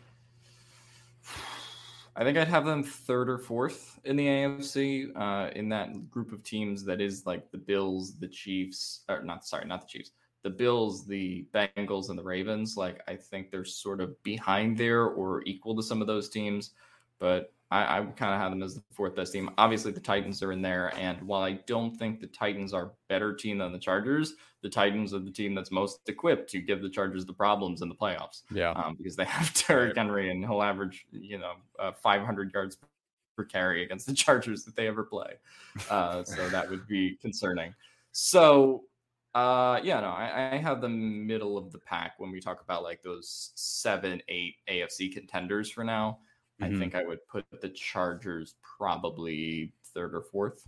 I think I'd have them third or fourth in the AFC, uh, in that group of teams that is like the Bills, the Chiefs, or not, sorry, not the Chiefs, the Bills, the Bengals, and the Ravens. Like, I think they're sort of behind there or equal to some of those teams. But I, I kind of have them as the fourth best team. Obviously, the Titans are in there, and while I don't think the Titans are better team than the Chargers, the Titans are the team that's most equipped to give the Chargers the problems in the playoffs. Yeah, um, because they have [laughs] Derrick Henry, and he'll average you know uh, 500 yards per carry against the [laughs] Chargers that they ever play. Uh, so [laughs] that would be concerning. So uh, yeah, no, I, I, have the middle of the pack when we talk about like those seven, eight AFC contenders for now. Mm-hmm. I think I would put the Chargers probably third or fourth.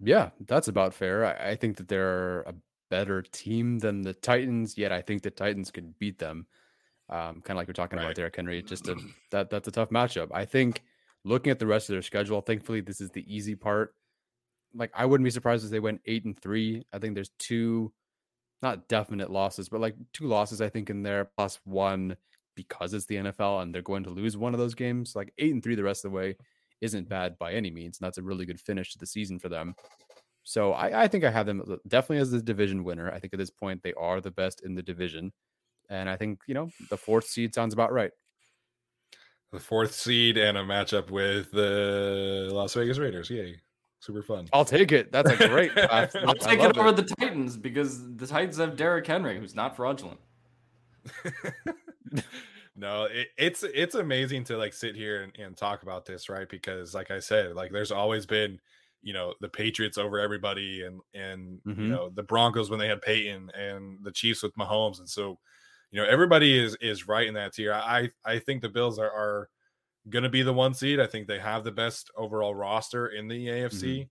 Yeah, that's about fair. I, I think that they're a better team than the Titans, yet I think the Titans could beat them. Um, kind of like we're talking right. about Derrick Henry. Just a, [clears throat] that that's a tough matchup. I think looking at the rest of their schedule, thankfully this is the easy part. Like I wouldn't be surprised if they went eight and three. I think there's two, not definite losses, but like two losses I think in there, plus one because it's the NFL and they're going to lose one of those games. Like eight and three the rest of the way isn't bad by any means. And that's a really good finish to the season for them. So I, I think I have them uh, definitely as the division winner. I think at this point they are the best in the division. And I think, you know, the fourth seed sounds about right. The fourth seed and a matchup with the Las Vegas Raiders. Yay. Super fun. I'll take it. That's a great. [laughs] I'll take it over it. the Titans because the Titans have Derrick Henry, who's not fraudulent. [laughs] no, it, it's it's amazing to like sit here and, and talk about this, right? Because like I said, like there's always been, you know, the Patriots over everybody and and mm-hmm. you know, the Broncos when they had Peyton and the Chiefs with Mahomes. And so, you know, everybody is is right in that tier. I I think the Bills are are gonna be the one seed. I think they have the best overall roster in the AFC. Mm-hmm.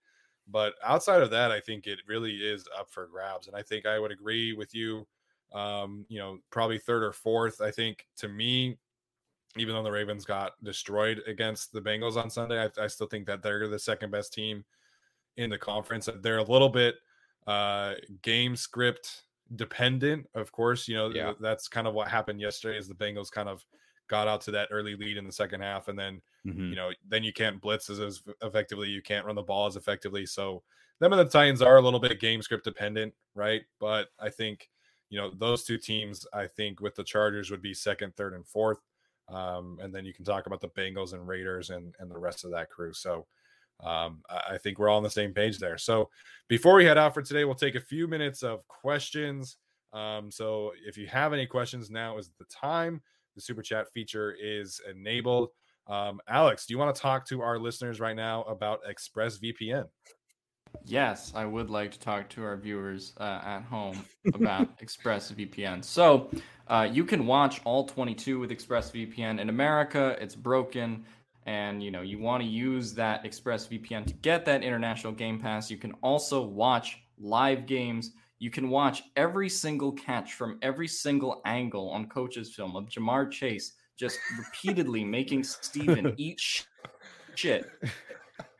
But outside of that, I think it really is up for grabs. And I think I would agree with you um, you know, probably third or fourth. I think to me, even though the Ravens got destroyed against the Bengals on Sunday, I, I still think that they're the second best team in the conference. They're a little bit uh, game script dependent, of course. You know, yeah. that's kind of what happened yesterday. Is the Bengals kind of got out to that early lead in the second half, and then mm-hmm. you know, then you can't blitz as, as effectively, you can't run the ball as effectively. So them and the Titans are a little bit game script dependent, right? But I think you know, those two teams, I think, with the Chargers would be second, third, and fourth. Um, and then you can talk about the Bengals and Raiders and, and the rest of that crew. So um, I think we're all on the same page there. So before we head out for today, we'll take a few minutes of questions. Um, so if you have any questions, now is the time. The super chat feature is enabled. Um, Alex, do you want to talk to our listeners right now about ExpressVPN? Yes, I would like to talk to our viewers uh, at home about [laughs] ExpressVPN. So, uh, you can watch all 22 with ExpressVPN. In America, it's broken, and you know you want to use that ExpressVPN to get that international Game Pass. You can also watch live games. You can watch every single catch from every single angle on Coach's film of Ja'Marr Chase just repeatedly making Steven [laughs] eat shit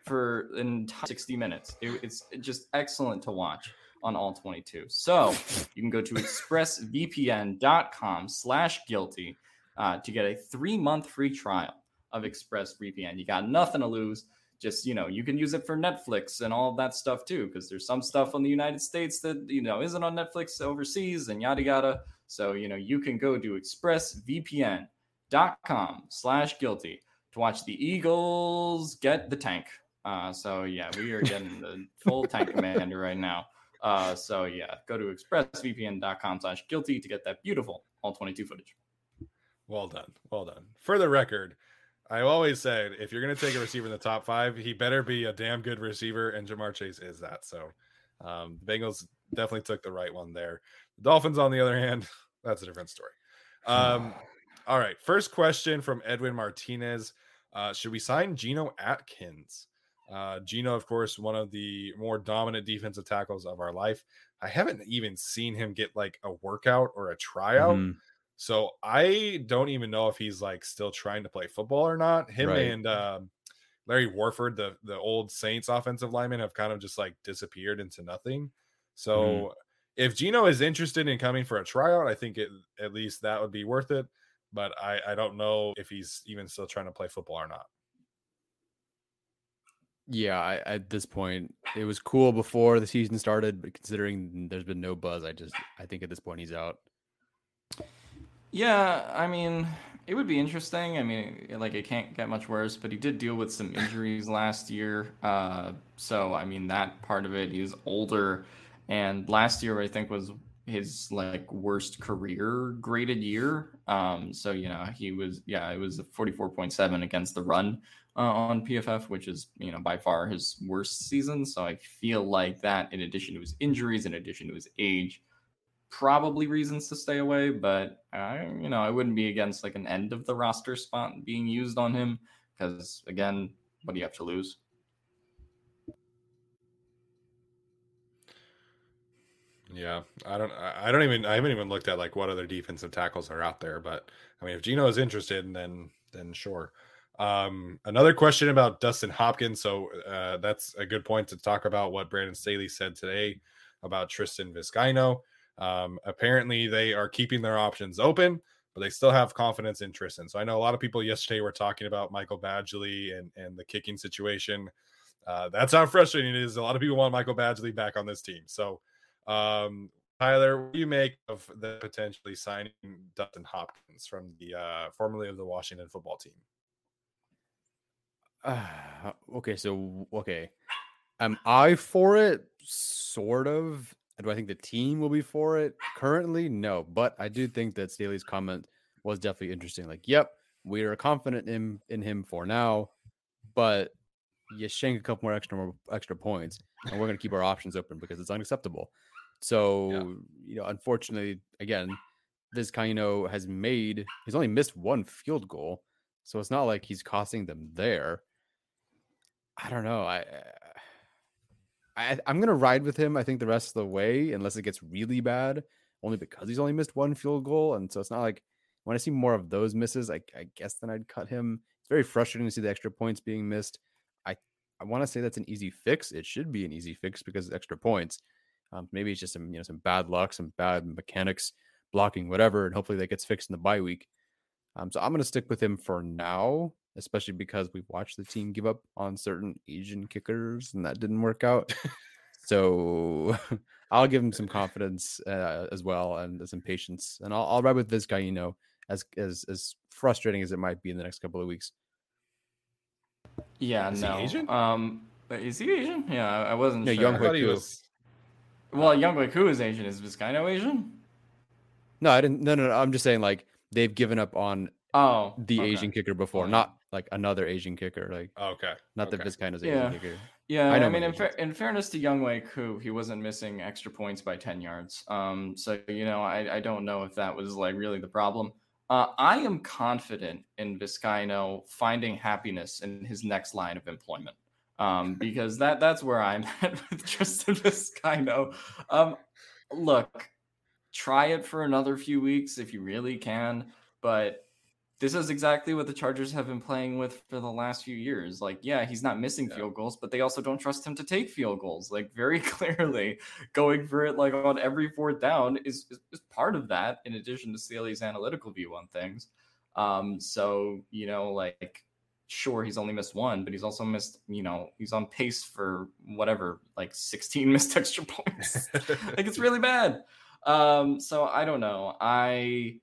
for in 60 minutes. It, it's just excellent to watch. on all 22. So you can go to expressvpn.com slash guilty uh, to get a three month free trial of ExpressVPN. You got nothing to lose. Just, you know, you can use it for Netflix and all that stuff too, because there's some stuff on the United States that, you know, isn't on Netflix overseas and yada yada. So, you know, you can go to expressvpn.com slash guilty to watch the Eagles get the tank. Uh, so yeah, we are getting the full tank commander right now. Uh, so yeah, go to expressvpn.com slash guilty to get that beautiful all 22 footage. Well done. Well done. For the record, I always said if you're going to take a receiver in the top five, he better be a damn good receiver, and Ja'Marr Chase is that. So um, the Bengals definitely took the right one there. The Dolphins, on the other hand, [laughs] that's a different story. Um, all right. First question from Edwin Martinez uh, Should we sign Geno Atkins? Uh, Geno, of course, one of the more dominant defensive tackles of our life. I haven't even seen him get like a workout or a tryout. Mm-hmm. So I don't even know if he's like still trying to play football or not. Him right. and um, Larry Warford, the the old Saints offensive lineman, have kind of just like disappeared into nothing. So mm-hmm. if Geno is interested in coming for a tryout, I think it, at least that would be worth it. But I, I don't know if he's even still trying to play football or not. Yeah, I, at this point, it was cool before the season started, but considering there's been no buzz, I just I think at this point he's out. Yeah, I mean, it would be interesting. I mean, like it can't get much worse, but he did deal with some injuries last year. Uh, so I mean, that part of it, he's older, and last year I think was his like worst career graded year. Um, so you know, he was yeah, it was a forty four point seven against the run uh, on PFF, which is you know by far his worst season. So I feel like that, in addition to his injuries, in addition to his age probably reasons to stay away, but I, you know, I wouldn't be against like an end of the roster spot being used on him because again, what do you have to lose? Yeah, I don't. I don't even. I haven't even looked at like what other defensive tackles are out there. But I mean, if Geno is interested, then then sure. Um, another question about Dustin Hopkins. So uh, that's a good point to talk about what Brandon Staley said today about Tristan Vizcaino. Um, apparently, they are keeping their options open, but they still have confidence in Tristan. So I know a lot of people yesterday were talking about Michael Badgley and and the kicking situation. Uh, that's how frustrating it is. A lot of people want Michael Badgley back on this team. So, um, Tyler, what do you make of the potentially signing Dustin Hopkins from the uh, formerly of the Washington football team? Uh, okay, so okay, am I for it? Sort of. Do I think the team will be for it? Currently, no. But I do think that Staley's comment was definitely interesting. Like, yep, we are confident in in him for now, but you shank a couple more extra more extra points, and we're going to keep our options open because it's unacceptable. So, yeah. you know, unfortunately, again, this Vizcaino has made he's only missed one field goal, so it's not like he's costing them there. I don't know. I I, am gonna ride with him. I think the rest of the way, unless it gets really bad, only because he's only missed one field goal, and so it's not like when I see more of those misses, I, I guess then I'd cut him. It's very frustrating to see the extra points being missed. I I want to say that's an easy fix. It should be an easy fix because it's extra points. Um, maybe it's just some you know some bad luck, some bad mechanics, blocking, whatever, and hopefully that gets fixed in the bye week. Um, so I'm gonna stick with him for now especially because we've watched the team give up on certain Asian kickers and that didn't work out. so [laughs] I'll give him some [laughs] confidence uh, as well and some patience, and I'll, I'll ride with this guy. You know, as as as frustrating as it might be in the next couple of weeks. Yeah, is no. Asian? Um, is he Asian? Yeah, I, wasn't. Yeah, sure. Younghoe was... Well, Younghoe Koo is Asian. Is Vizcaino Asian? No, I didn't. No, no, no. I'm just saying like they've given up on oh the okay. Asian kicker before, not like another Asian kicker. Like okay, not okay. that Vizcaino's yeah. Asian kicker. Yeah, I, I mean, in, fa- in, fairness to Younghoe Koo, he wasn't missing extra points by ten yards. Um, so you know, I, I don't know if that was like really the problem. Uh, I am confident in Vizcaino finding happiness in his next line of employment. Um, [laughs] because that that's where I'm [laughs] at with Tristan Vizcaino. Um, look, try it for another few weeks if you really can, but this is exactly what the Chargers have been playing with for the last few years. Like, yeah, he's not missing yeah. field goals, but they also don't trust him to take field goals. Like, very [laughs] clearly, going for it like on every fourth down is, is, is part of that, in addition to Staley's analytical view on things. Um, so, you know, like, sure, he's only missed one, but he's also missed, you know, he's on pace for whatever, like 16 [laughs] missed extra points. [laughs] like, it's really bad. Um, so I don't know. I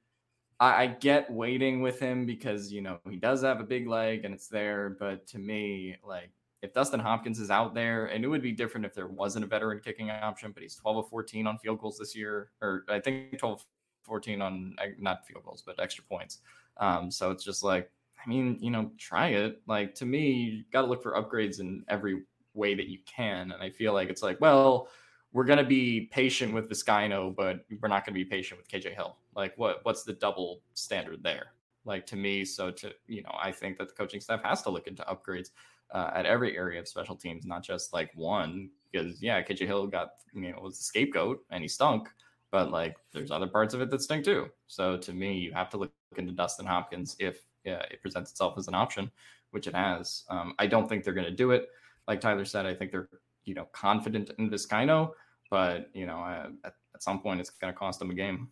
I, I get waiting with him because you know he does have a big leg and it's there. But to me, like if Dustin Hopkins is out there, and it would be different if there wasn't a veteran kicking option, but he's 12 of 14 on field goals this year, or I think 12 of 14 on not field goals, but extra points. Um, so it's just like, I mean, you know, try it. Like to me, you got to look for upgrades in every way that you can. And I feel like it's like, well, we're going to be patient with Vizcaino, but we're not going to be patient with KJ Hill. Like, what what's the double standard there? Like to me, so to you know, I think that the coaching staff has to look into upgrades uh, at every area of special teams, not just like one. Because yeah, KJ Hill got you know was the scapegoat and he stunk, but like there's other parts of it that stink too. So to me, you have to look into Dustin Hopkins if yeah, it presents itself as an option, which it has. Um, I don't think they're going to do it. Like Tyler said, I think they're you know confident in Vizcaino but you know, at, at some point it's going to cost them a game.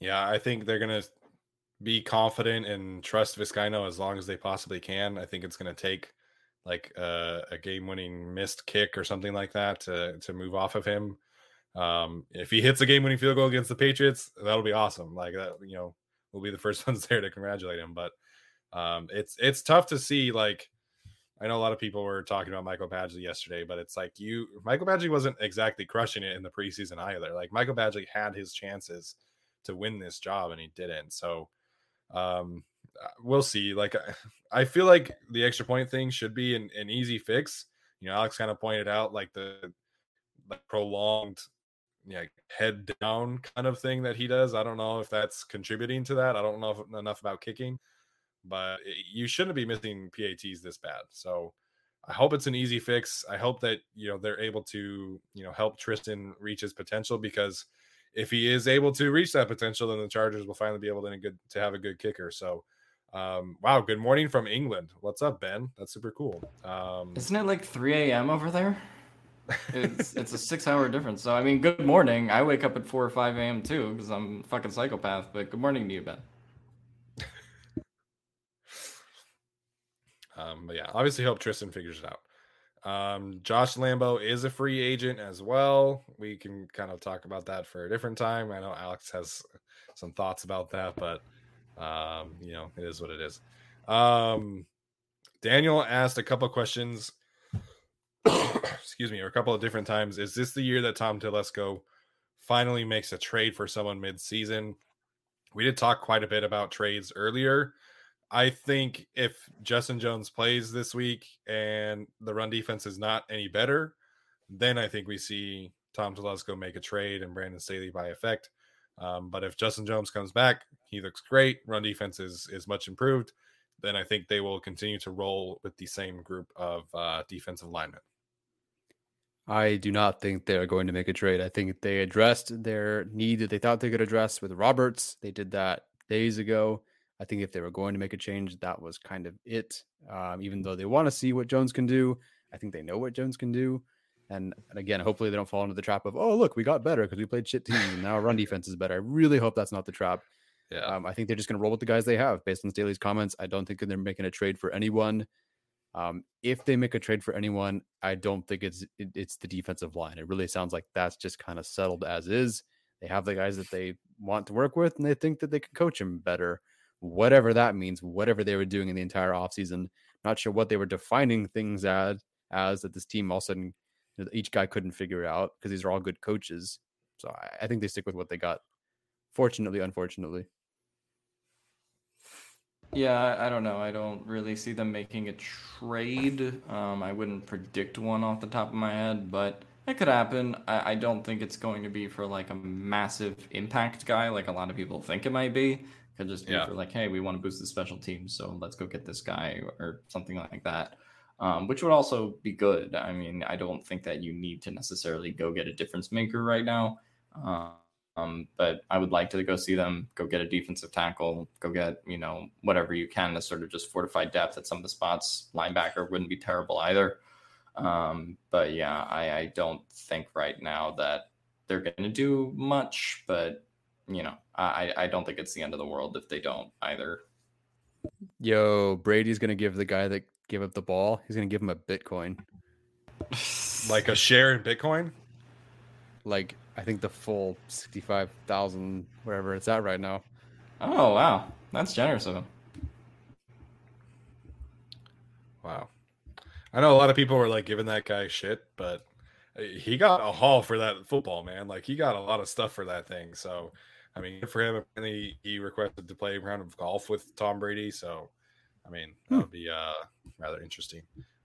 Yeah, I think they're going to be confident and trust Vizcaino as long as they possibly can. I think it's going to take like a, a game-winning missed kick or something like that to to move off of him. Um, if he hits a game-winning field goal against the Patriots, that'll be awesome. Like that, you know, we'll be the first [laughs] ones there to congratulate him. But um, it's it's tough to see like I know a lot of people were talking about Michael Badgley yesterday, but it's like you Michael Badgley wasn't exactly crushing it in the preseason either. Like Michael Badgley had his chances to win this job and he didn't. So um uh, we'll see. Like I feel like the extra point thing should be an, an easy fix. You know, Alex kind of pointed out like the, the prolonged yeah, head down kind of thing that he does. I don't know if that's contributing to that. I don't know if, enough about kicking but you shouldn't be missing PATs this bad. So I hope it's an easy fix. I hope that you know they're able to you know help Tristan reach his potential because if he is able to reach that potential, then the Chargers will finally be able to good to have a good kicker. So. Um, wow, good morning from England. What's up, Ben? That's super cool. Um, Isn't it like 3 a.m. over there? It's it's a [laughs] six hour difference. So I mean, good morning. I wake up at 4 or 5 a.m. too because I'm a fucking psychopath. But good morning to you, Ben. Um, but yeah, obviously hope Tristan figures it out. Um, Josh Lambo is a free agent as well. We can kind of talk about that for a different time. I know Alex has some thoughts about that, but um, you know, it is what it is. Um, Daniel asked a couple questions. [coughs] excuse me, or a couple of different times. Is this the year that Tom Telesco finally makes a trade for someone mid-season? We did talk quite a bit about trades earlier. I think if Justin Jones plays this week and the run defense is not any better, then I think we see Tom Telesco make a trade and Brandon Staley by effect. Um, but if Justin Jones comes back, he looks great. Run defense is is much improved. Then I think they will continue to roll with the same group of uh, defensive linemen. I do not think they're going to make a trade. I think they addressed their need that they thought they could address with Roberts. They did that days ago. I think if they were going to make a change, that was kind of it. Um, even though they want to see what Jones can do, I think they know what Jones can do. And, and again, hopefully they don't fall into the trap of, oh, look, we got better because we played shit teams and now our run defense is better. I really hope that's not the trap. Yeah. Um, I think they're just going to roll with the guys they have based on Staley's comments. I don't think they're making a trade for anyone. Um, if they make a trade for anyone, I don't think it's it, it's the defensive line. It really sounds like that's just kind of settled as is. They have the guys that they want to work with, and they think that they can coach him better whatever that means, whatever they were doing in the entire offseason. Not sure what they were defining things as, as that this team all of a sudden each guy couldn't figure out because these are all good coaches. So I, I think they stick with what they got. Fortunately, unfortunately. Yeah, I don't know. I don't really see them making a trade. Um, I wouldn't predict one off the top of my head, but it could happen. I, I don't think it's going to be for like a massive impact guy like a lot of people think it might be. Could just be yeah. for like, hey, we want to boost the special teams, so let's go get this guy or something like that. Um, which would also be good. I mean, I don't think that you need to necessarily go get a difference maker right now. Um, but I would like to go see them, go get a defensive tackle, go get, you know, whatever you can to sort of just fortify depth at some of the spots. Linebacker wouldn't be terrible either. Um, but yeah, I, I don't think right now that they're going to do much, but you know, I, I don't think it's the end of the world if they don't either. Yo, Brady's going to give the guy that gave up the ball, he's going to give him a Bitcoin. [laughs] like a share in Bitcoin? Like, I think the full 65,000, wherever it's at right now. Oh, wow. That's generous of him. Wow. I know a lot of people were like giving that guy shit, but uh, he got a haul for that football, man. Like he got a lot of stuff for that thing. So, I mean, for him, he, he requested to play a round of golf with Tom Brady. So, I mean, that hmm. would be uh, rather interesting.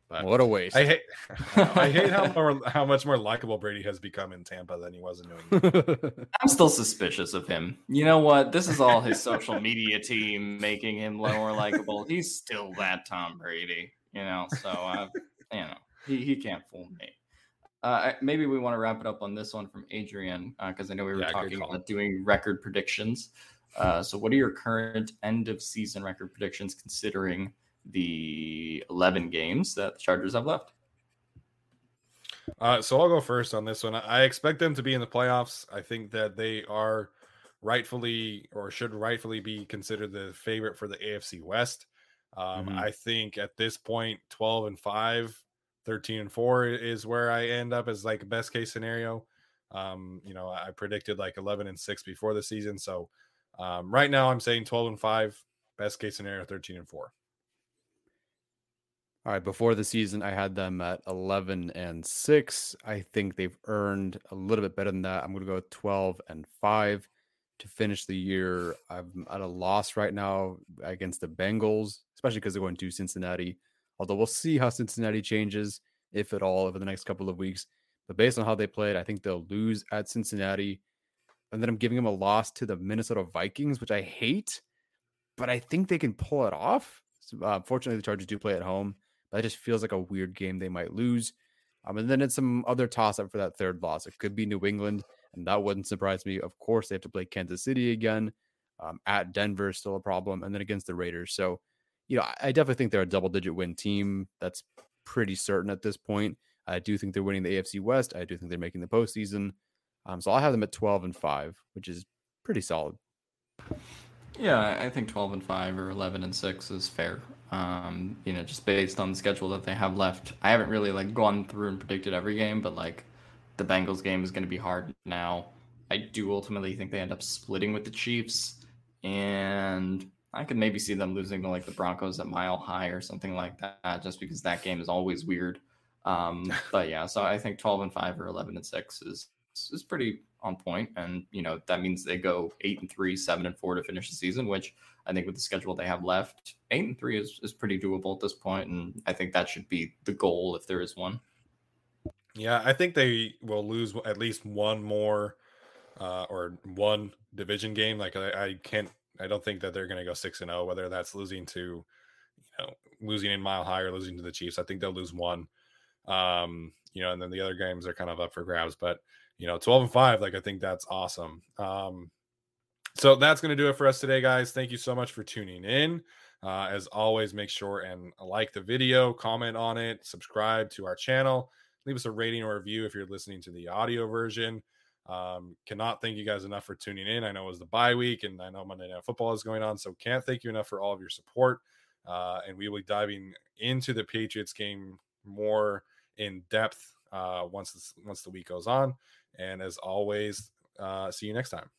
But what a waste! I hate, [laughs] [laughs] I hate how more, how much more likable Brady has become in Tampa than he was in New England. [laughs] I'm still suspicious of him. You know what? This is all his social media team making him more likable. He's still that Tom Brady, you know. So, uh, you know, he, he can't fool me. Uh, maybe we want to wrap it up on this one from Adrian because uh, I know we were yeah, talking about doing record predictions. Uh, so, what are your current end of season record predictions considering the 11 games that the Chargers have left? Uh, so I'll go first on this one. I expect them to be in the playoffs. I think that they are rightfully or should rightfully be considered the favorite for the AFC West. Um, mm-hmm. I think at this point, 12 and 5, 13 and 4 is where I end up as like best case scenario. Um, you know, I predicted like 11 and 6 before the season. So um, right now I'm saying 12 and 5, best case scenario 13 and 4. All right, before the season, I had them at 11 and 6. I think they've earned a little bit better than that. I'm going to go 12 and 5 to finish the year. I'm at a loss right now against the Bengals, especially because they're going to Cincinnati. Although we'll see how Cincinnati changes, if at all, over the next couple of weeks. But based on how they played, I think they'll lose at Cincinnati. And then I'm giving them a loss to the Minnesota Vikings, which I hate, but I think they can pull it off. So, uh, fortunately, the Chargers do play at home. but it just feels like a weird game they might lose. Um, and then it's some other toss up for that third loss. It could be New England, and that wouldn't surprise me. Of course, they have to play Kansas City again. Um, at Denver, still a problem, and then against the Raiders. So, you know, I definitely think they're a double digit win team. That's pretty certain at this point. I do think they're winning the AFC West. I do think they're making the postseason. Um, so I'll have them at 12 and 5, which is pretty solid. Yeah, I think 12 and 5 or 11 and 6 is fair. Um, you know, just based on the schedule that they have left. I haven't really like gone through and predicted every game, but like the Bengals game is going to be hard now. I do ultimately think they end up splitting with the Chiefs, and I could maybe see them losing to like the Broncos at Mile High or something like that, just because that game is always weird. Um, [laughs] but yeah, so I think 12 and 5 or 11 and 6 is is pretty on point, and you know that means they go eight and three, seven and four to finish the season, which I think with the schedule they have left, eight and three is, is pretty doable at this point, and I think that should be the goal if there is one. Yeah, I think they will lose at least one more uh, or one division game. Like I, I can't, I don't think that they're going to go six and zero. Oh, whether that's losing to, you know, losing in Mile High or losing to the Chiefs, I think they'll lose one. Um, you know, and then the other games are kind of up for grabs. But you know, 12 and 5, like I think that's awesome. Um, so that's going to do it for us today, guys. Thank you so much for tuning in. Uh, as always, make sure and like the video, comment on it, subscribe to our channel, leave us a rating or review if you're listening to the audio version. Um, cannot thank you guys enough for tuning in. I know it was the bye week, and I know Monday Night Football is going on, so can't thank you enough for all of your support. Uh, and we will be diving into the Patriots game more in depth uh, once this, once the week goes on. And as always, uh, see you next time.